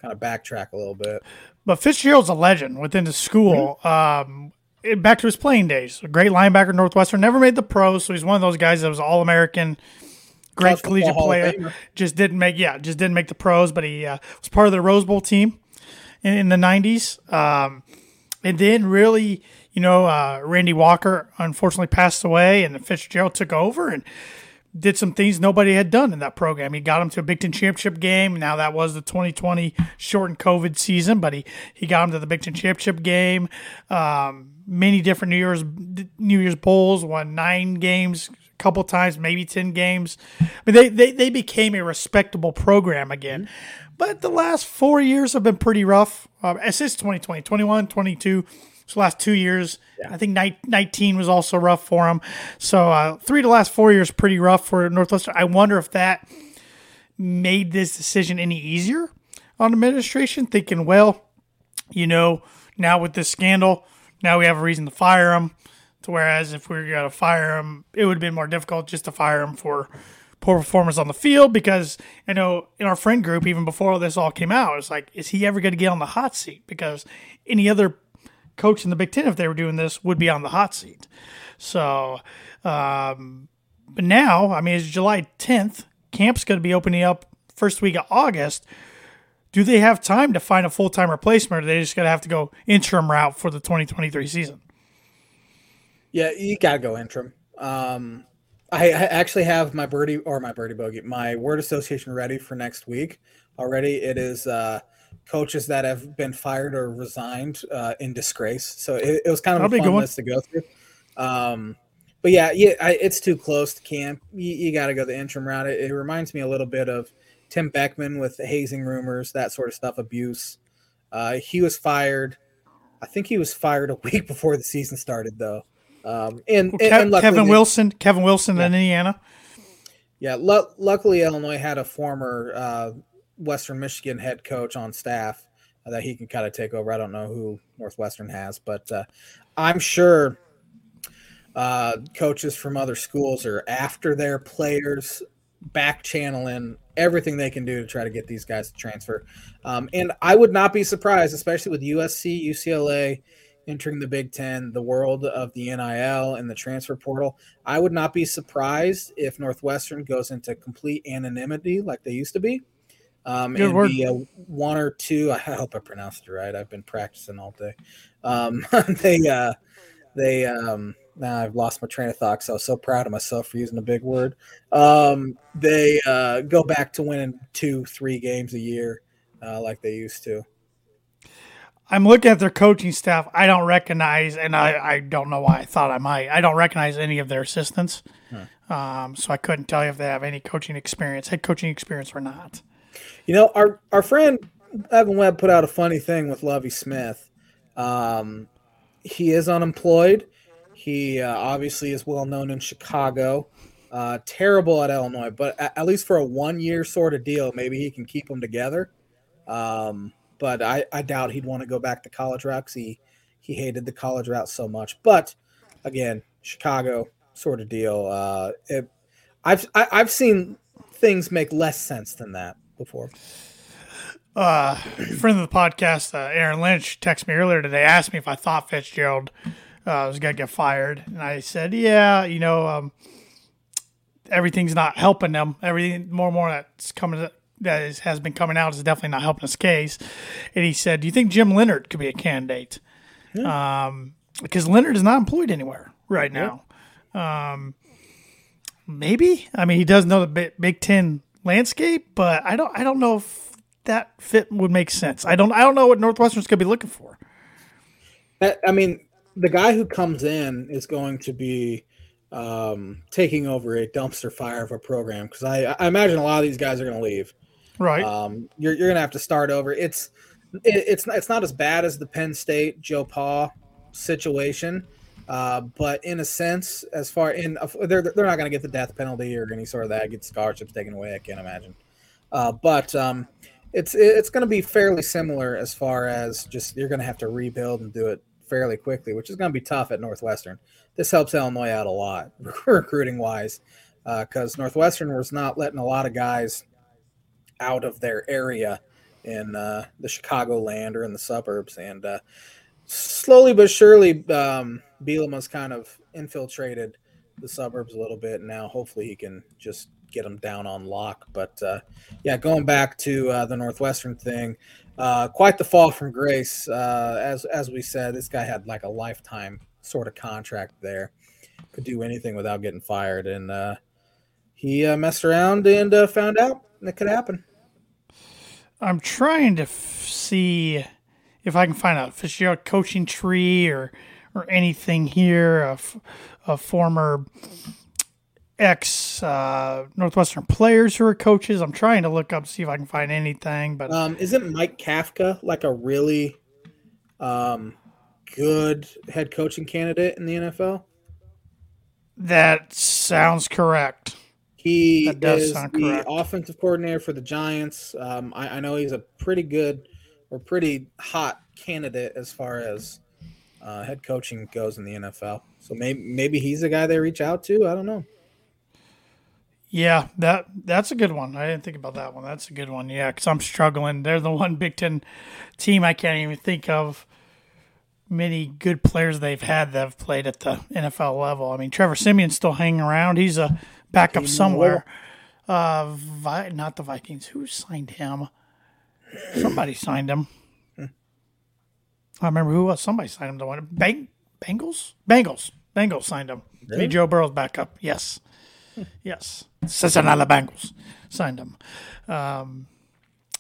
kind of backtrack a little bit. But Fitzgerald's a legend within the school. Mm-hmm. Um, back to his playing days, a great linebacker, Northwestern, never made the pros, so he's one of those guys that was all American, great collegiate player. Just didn't make, yeah, just didn't make the pros, but he uh, was part of the Rose Bowl team in, in the '90s, um, and then really, you know, uh, Randy Walker unfortunately passed away, and Fitzgerald took over and did some things nobody had done in that program. He got him to a Big Ten championship game. Now that was the 2020 shortened COVID season, but he, he got him to the Big Ten championship game. Um, many different New Year's New Year's bowls, won nine games, a couple times, maybe ten games. I mean, they they, they became a respectable program again. But the last four years have been pretty rough. Uh, since 2020, 21, 22 so last two years, yeah. I think 19 was also rough for him. So uh, three to last four years pretty rough for Northwestern. I wonder if that made this decision any easier on administration, thinking, well, you know, now with this scandal, now we have a reason to fire him. To whereas if we were going to fire him, it would have been more difficult just to fire him for poor performance on the field because I know in our friend group, even before this all came out, it's like, is he ever going to get on the hot seat? Because any other coach in the Big Ten, if they were doing this, would be on the hot seat. So, um, but now, I mean, it's July 10th. Camp's going to be opening up first week of August. Do they have time to find a full time replacement, or are they just going to have to go interim route for the 2023 season? Yeah, you got to go interim. Um, I, I, actually have my birdie or my birdie bogey, my word association ready for next week already. It is uh, coaches that have been fired or resigned uh, in disgrace. So it, it was kind of That'll a fun list to go through. Um, but yeah, yeah, I, it's too close to camp. You, you got to go the interim route. It, it, reminds me a little bit of Tim Beckman with the hazing rumors, that sort of stuff, abuse. Uh, he was fired. I think he was fired a *laughs* week before the season started, though. Um, and, well, and, and Kevin Wilson, Kevin Wilson yeah. in Indiana. Yeah, luckily Illinois had a former uh, Western Michigan head coach on staff uh, that he can kind of take over. I don't know who Northwestern has, but uh, I'm sure uh, coaches from other schools are after their players, back channeling everything they can do to try to get these guys to transfer. Um, and I would not be surprised, especially with USC, UCLA entering the Big Ten, the world of the NIL and the transfer portal. I would not be surprised if Northwestern goes into complete anonymity like they used to be um, Good and word. be a one or two. I hope I pronounced it right. I've been practicing all day. Um, *laughs* they uh, they um, now I've lost my train of thought. So I was so proud of myself for using a big word. Um, they uh, go back to winning two, three games a year uh, like they used to. I'm looking at their coaching staff. I don't recognize, and I, I don't know why I thought I might. I don't recognize any of their assistants. Hmm. Um, so I couldn't tell you if they have any coaching experience, head coaching experience or not. You know, our our friend Evan Webb put out a funny thing with Lovie Smith. Um, he is unemployed. He uh, obviously is well known in Chicago. Uh, terrible at Illinois, but at, at, least for a one year sort of deal, maybe he can keep them together. Um, but I, I doubt he'd want to go back to college route he, he hated the college route so much. But again, Chicago sort of deal. Uh, it, I've I, have i have seen things make less sense than that before. Uh, friend of the podcast, uh, Aaron Lynch, texted me earlier today, asked me if I thought Fitzgerald uh, was going to get fired. And I said, yeah, you know, um, everything's not helping them. Everything more and more that's coming that is, has been coming out is definitely not helping his case. And he said, do you think Jim Leonhard could be a candidate? Yeah. Um, because Leonhard is not employed anywhere right now. Yeah. Um, maybe. I mean, he does know the Big Ten landscape, but I don't I don't know if that fit would make sense. I don't I don't know what Northwestern's going to be looking for. I mean, the guy who comes in is going to be um, taking over a dumpster fire of a program because I, I imagine a lot of these guys are going to leave. Right. Um, you're you're going to have to start over. It's it, it's it's not as bad as the Penn State Joe Pa situation. Uh, but in a sense, as far in they're they're not going to get the death penalty or any sort of that, get scholarships taken away. I can't imagine. Uh, but um, it's it's going to be fairly similar as far as just you're going to have to rebuild and do it fairly quickly, which is going to be tough at Northwestern. This helps Illinois out a lot *laughs* recruiting wise because uh, Northwestern was not letting a lot of guys out of their area in uh, the Chicago land or in the suburbs, and uh, slowly but surely, um, Bielema's kind of infiltrated the suburbs a little bit. Now, hopefully, he can just get them down on lock. But uh, yeah, going back to uh, the Northwestern thing, uh, quite the fall from grace. Uh, as as we said, this guy had like a lifetime sort of contract there, could do anything without getting fired, and uh, he uh, messed around and found out it could happen. I'm trying to f- see if I can find a Fitzgerald coaching tree or or anything here. A, f- a former ex uh, Northwestern players who are coaches. I'm trying to look up see if I can find anything. But um, isn't Mike Kafka like a really um, good head coaching candidate in the NFL? That sounds correct. He is the correct. offensive coordinator for the Giants. Um, I, I, know he's a pretty good or pretty hot candidate as far as uh, head coaching goes in the NFL. So maybe maybe he's the guy they reach out to. I don't know. Yeah, that that's a good one. I didn't think about that one. That's a good one. Yeah, because I'm struggling. They're the one Big Ten team I can't even think of many good players they've had that have played at the NFL level. I mean, Trevor Siemian's still hanging around. He's a backup somewhere. Uh, Vi- not the Vikings. Who signed him? Somebody signed him. I remember who was. Somebody signed him to one. Bang- Bengals? Bengals. Bengals signed him. Really? Joe Burrow's backup. Yes. yes. Cincinnati Bengals signed him. Um,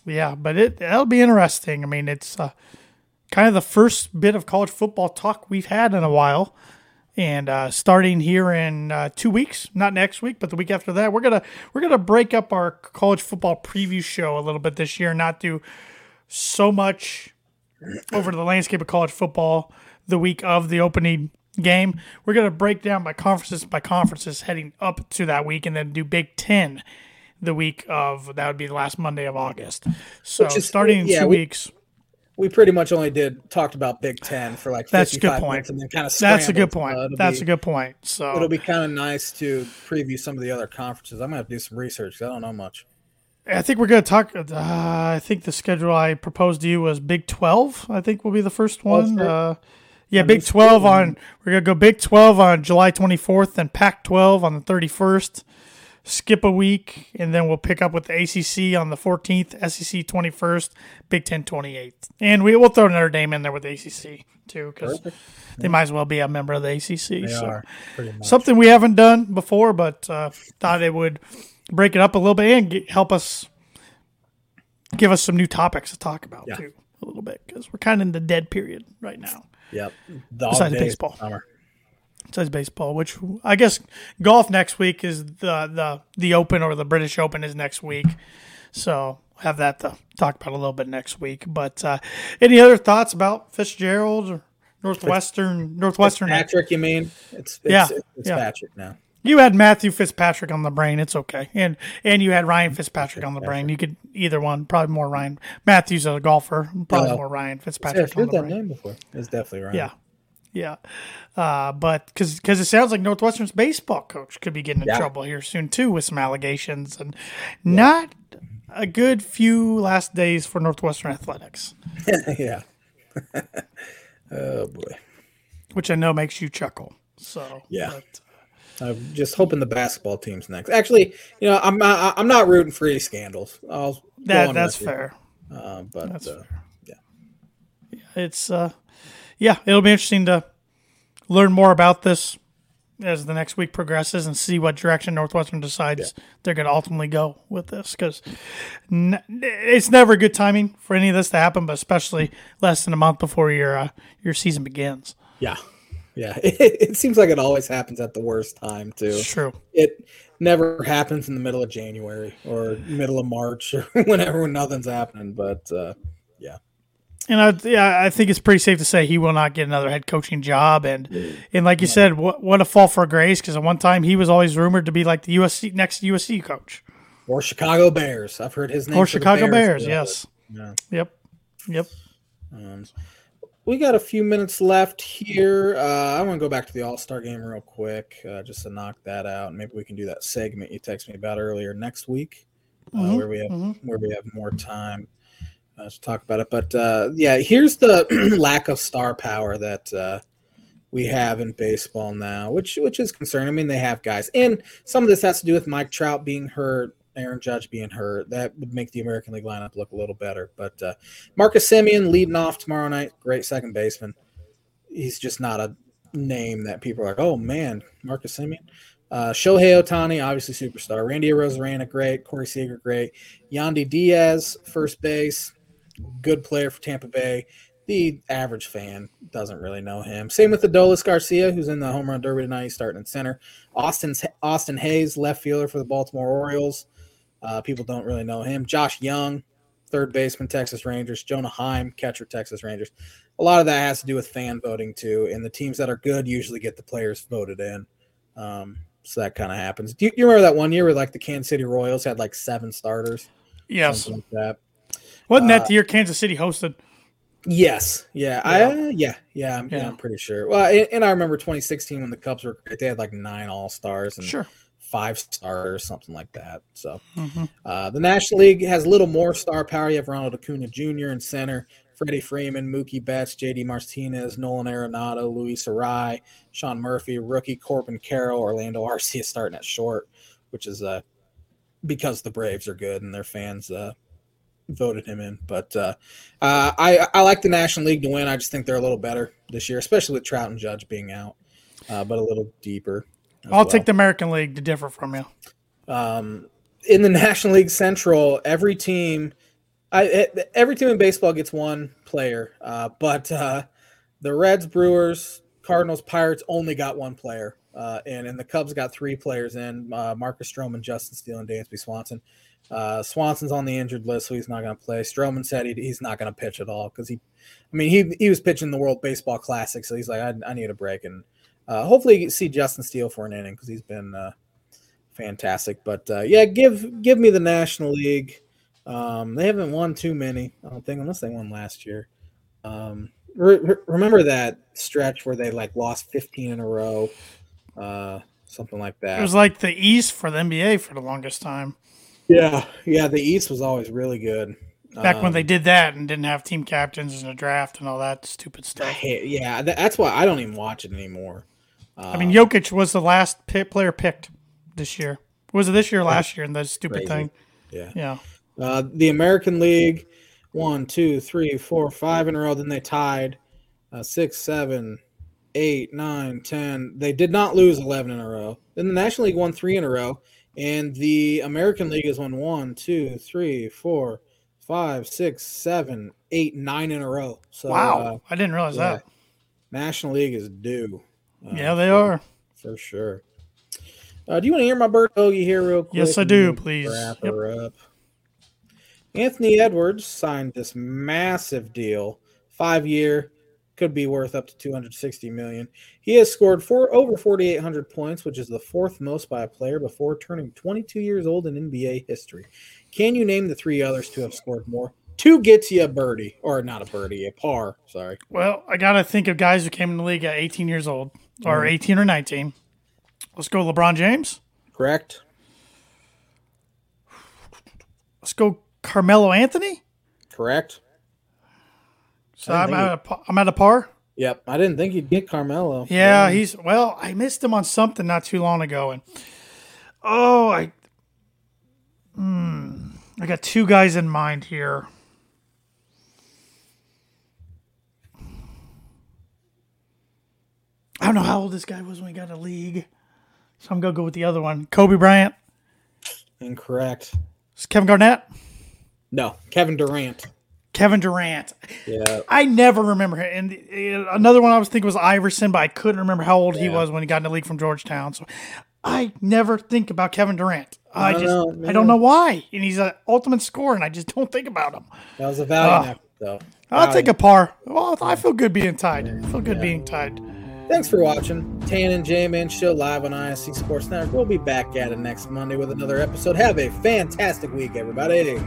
yeah, but it that'll be interesting. I mean, it's uh, kind of the first bit of college football talk we've had in a while, and uh, starting here in uh, two weeks, not next week, but the week after that, we're gonna we're gonna break up our college football preview show a little bit this year, not do so much over to the landscape of college football the week of the opening game. We're going to break down by conferences by conferences heading up to that week and then do Big Ten the week of that would be the last Monday of August. So is, starting in yeah, two we, weeks. We pretty much only did talked about Big Ten for like that's a good point. and then kind of that's a good point. So that's be, a good point. So it'll be kind of nice to preview some of the other conferences. I'm gonna have to do some research. I don't know much. I think we're going to talk. Uh, I think the schedule I proposed to you was Big 12. I think will be the first one. Uh, yeah, Big 12 on. We're going to go Big 12 on July 24th and Pac 12 on the 31st. Skip a week, and then we'll pick up with the ACC on the 14th, SEC 21st, Big 10 28th. And we, we'll throw another name in there with the ACC, too, because they might as well be a member of the ACC. They so. are, Something we haven't done before, but uh, thought it would break it up a little bit and get, help us give us some new topics to talk about, yeah. too, a little bit, because we're kind of in the dead period right now. Yep. Dog Besides baseball. Summer. Besides baseball, which I guess golf next week is the the the Open or the British Open is next week, so we'll have that to talk about a little bit next week. But uh, any other thoughts about Fitzgerald or Northwestern? Northwestern Patrick, you mean? It's, it's yeah, it's yeah. Patrick now. You had Matthew Fitzpatrick on the brain. It's okay, and and you had Ryan Fitzpatrick on the brain. You could either one. Probably more Ryan. Matthew's a golfer. Probably uh, more Ryan Fitzpatrick. Yeah, I've heard that brain. name before. It's definitely Ryan. Yeah, yeah. Uh, but because because it sounds like Northwestern's baseball coach could be getting in yeah. trouble here soon too with some allegations and yeah. not a good few last days for Northwestern athletics. *laughs* yeah. *laughs* oh boy. Which I know makes you chuckle. So yeah. But, I'm just hoping the basketball team's next. Actually, you know, I'm not, I'm not rooting for any scandals. I'll that that's fair. Uh, but that's uh, fair. yeah, it's uh, yeah, it'll be interesting to learn more about this as the next week progresses and see what direction Northwestern decides yeah. they're going to ultimately go with this because n- it's never good timing for any of this to happen, but especially less than a month before your uh, your season begins. Yeah, yeah, it, *laughs* it, seems like it always happens at the worst time too. It's true. It never happens in the middle of January or middle of March *laughs* or whenever when nothing's happening. But uh, yeah. And I, yeah, I think it's pretty safe to say he will not get another head coaching job. And and like you said, what what a fall for grace because at one time he was always rumored to be like the USC next USC coach. Or Chicago Bears. I've heard his name. Or Chicago Bears, Bears yes. Yeah. Yep. Yep. Um, we got a few minutes left here. Uh, I want to go back to the All Star game real quick, uh, just to knock that out. Maybe we can do that segment you texted me about earlier next week, uh, mm-hmm. where we have mm-hmm. where we have more time uh, to talk about it. But uh, yeah, here's the *clears throat* lack of star power that uh, we have in baseball now, which which is concerning. I mean, they have guys, and some of this has to do with Mike Trout being hurt, Aaron Judge being hurt. That would make the American League lineup look a little better. But uh, Marcus Semien leading off tomorrow night, great second baseman. He's just not a name that people are like, oh man, Marcus Semien. Uh, Shohei Ohtani, obviously superstar. Randy Arozarena, great. Corey Seager, great. Yandy Diaz, first base, good player for Tampa Bay the average fan doesn't really know him. Same with Adolis Garcia, who's in the home run derby tonight. He's starting in center. Austin's Austin Hays, left fielder for the Baltimore Orioles. Uh, people don't really know him. Josh Jung, third baseman, Texas Rangers. Jonah Heim, catcher, Texas Rangers. A lot of that has to do with fan voting too, and the teams that are good usually get the players voted in. Um, so that kind of happens. Do you, you, remember that one year where like the Kansas City Royals had like seven starters? Yes. Like that. Wasn't that uh, the year Kansas City hosted? Yes, yeah, yeah. I uh, yeah, yeah I'm, yeah. yeah, I'm pretty sure. Well, and, and, I remember 2016 when the Cubs were great. They had like nine All Stars and sure. Five stars, something like that. So, mm-hmm. uh, the National League has a little more star power. You have Ronald Acuna Jr. in center, Freddie Freeman, Mookie Betts, J.D. Martinez, Nolan Arenado, Luis Arraez, Sean Murphy, rookie Corbin Carroll, Orlando Arcia starting at short, which is uh because the Braves are good and their fans uh voted him in. But uh, uh, I I like the National League to win. I just think they're a little better this year, especially with Trout and Judge being out, uh, but a little deeper. I'll well. take the American League to differ from you. Um, in the *laughs* National League Central, every team, I every team in baseball gets one player, uh, but uh, the Reds, Brewers, Cardinals, Pirates only got one player. Uh, and, and the Cubs got three players in Marcus Stroman, Justin Steele, and Dansby Swanson. Uh, Swanson's on the injured list, so he's not going to play. Stroman said he, he's not going to pitch at all because he, I mean, he he was pitching the World Baseball Classic, so he's like, I, I need a break, and uh, hopefully see Justin Steele for an inning because he's been uh, fantastic. But uh, yeah, give give me the National League. Um, they haven't won too many, I don't think, unless they won last year. Um, re- remember that stretch where they like lost 15 in a row, uh, something like that. It was like the East for the NBA for the longest time. Yeah, yeah. The East was always really good. Back um, when they um, did that and didn't have team captains in a draft and all that stupid stuff. Hate, yeah, that's why I don't even watch it anymore. I mean, Jokic was the last player picked this year. Was it this year or last year? And that stupid crazy. thing. Yeah, yeah. Uh, the American League, one, two, three, four, five in a row. Then they tied uh, six, seven, eight, nine, ten. They did not lose eleven in a row. Then the National League won three in a row. And the American League has won one, two, three, four, five, six, seven, eight, nine in a row. So wow, uh, I didn't realize yeah, that. National League is due. Uh, yeah, they are for sure. Uh, do you want to hear my bird bogey here, real quick? Yes, I do. Please wrap yep. her up. Anthony Edwards signed this massive deal, five year, could be worth up to 260 million. He has scored four over 4,800 points, which is the fourth most by a player before turning 22 years old in NBA history. Can you name the three others to have scored more? Two gets you a birdie, or not a birdie, a par. Sorry. Well, I got to think of guys who came in the league at 18 years old, or mm 18 or 19. Let's go, LeBron James. Correct. Let's go, Carmelo Anthony. Correct. So I'm at, a, I'm at a par. Yep, I didn't think you'd get Carmelo. Yeah, yeah, he's well. I missed him on something not too long ago, and oh, I, hmm, I got two guys in mind here. I don't know how old this guy was when he got a league, so I'm gonna go with the other one. Kobe Bryant. Incorrect. Is Kevin Garnett? No, Kevin Durant. Kevin Durant. Yeah. I never remember him. And another one I was thinking was Iverson, but I couldn't remember how old yeah. he was when he got in the league from Georgetown. So I never think about Kevin Durant. I, I just know, I don't know why. And he's an ultimate scorer, and I just don't think about him. That was a value uh, though. I'll take a par. Well, I feel good being tied. I feel good yeah. being tied. Thanks for watching. Tan and J Man Show live on ISC Sports Network. We'll be back at it next Monday with another episode. Have a fantastic week, everybody.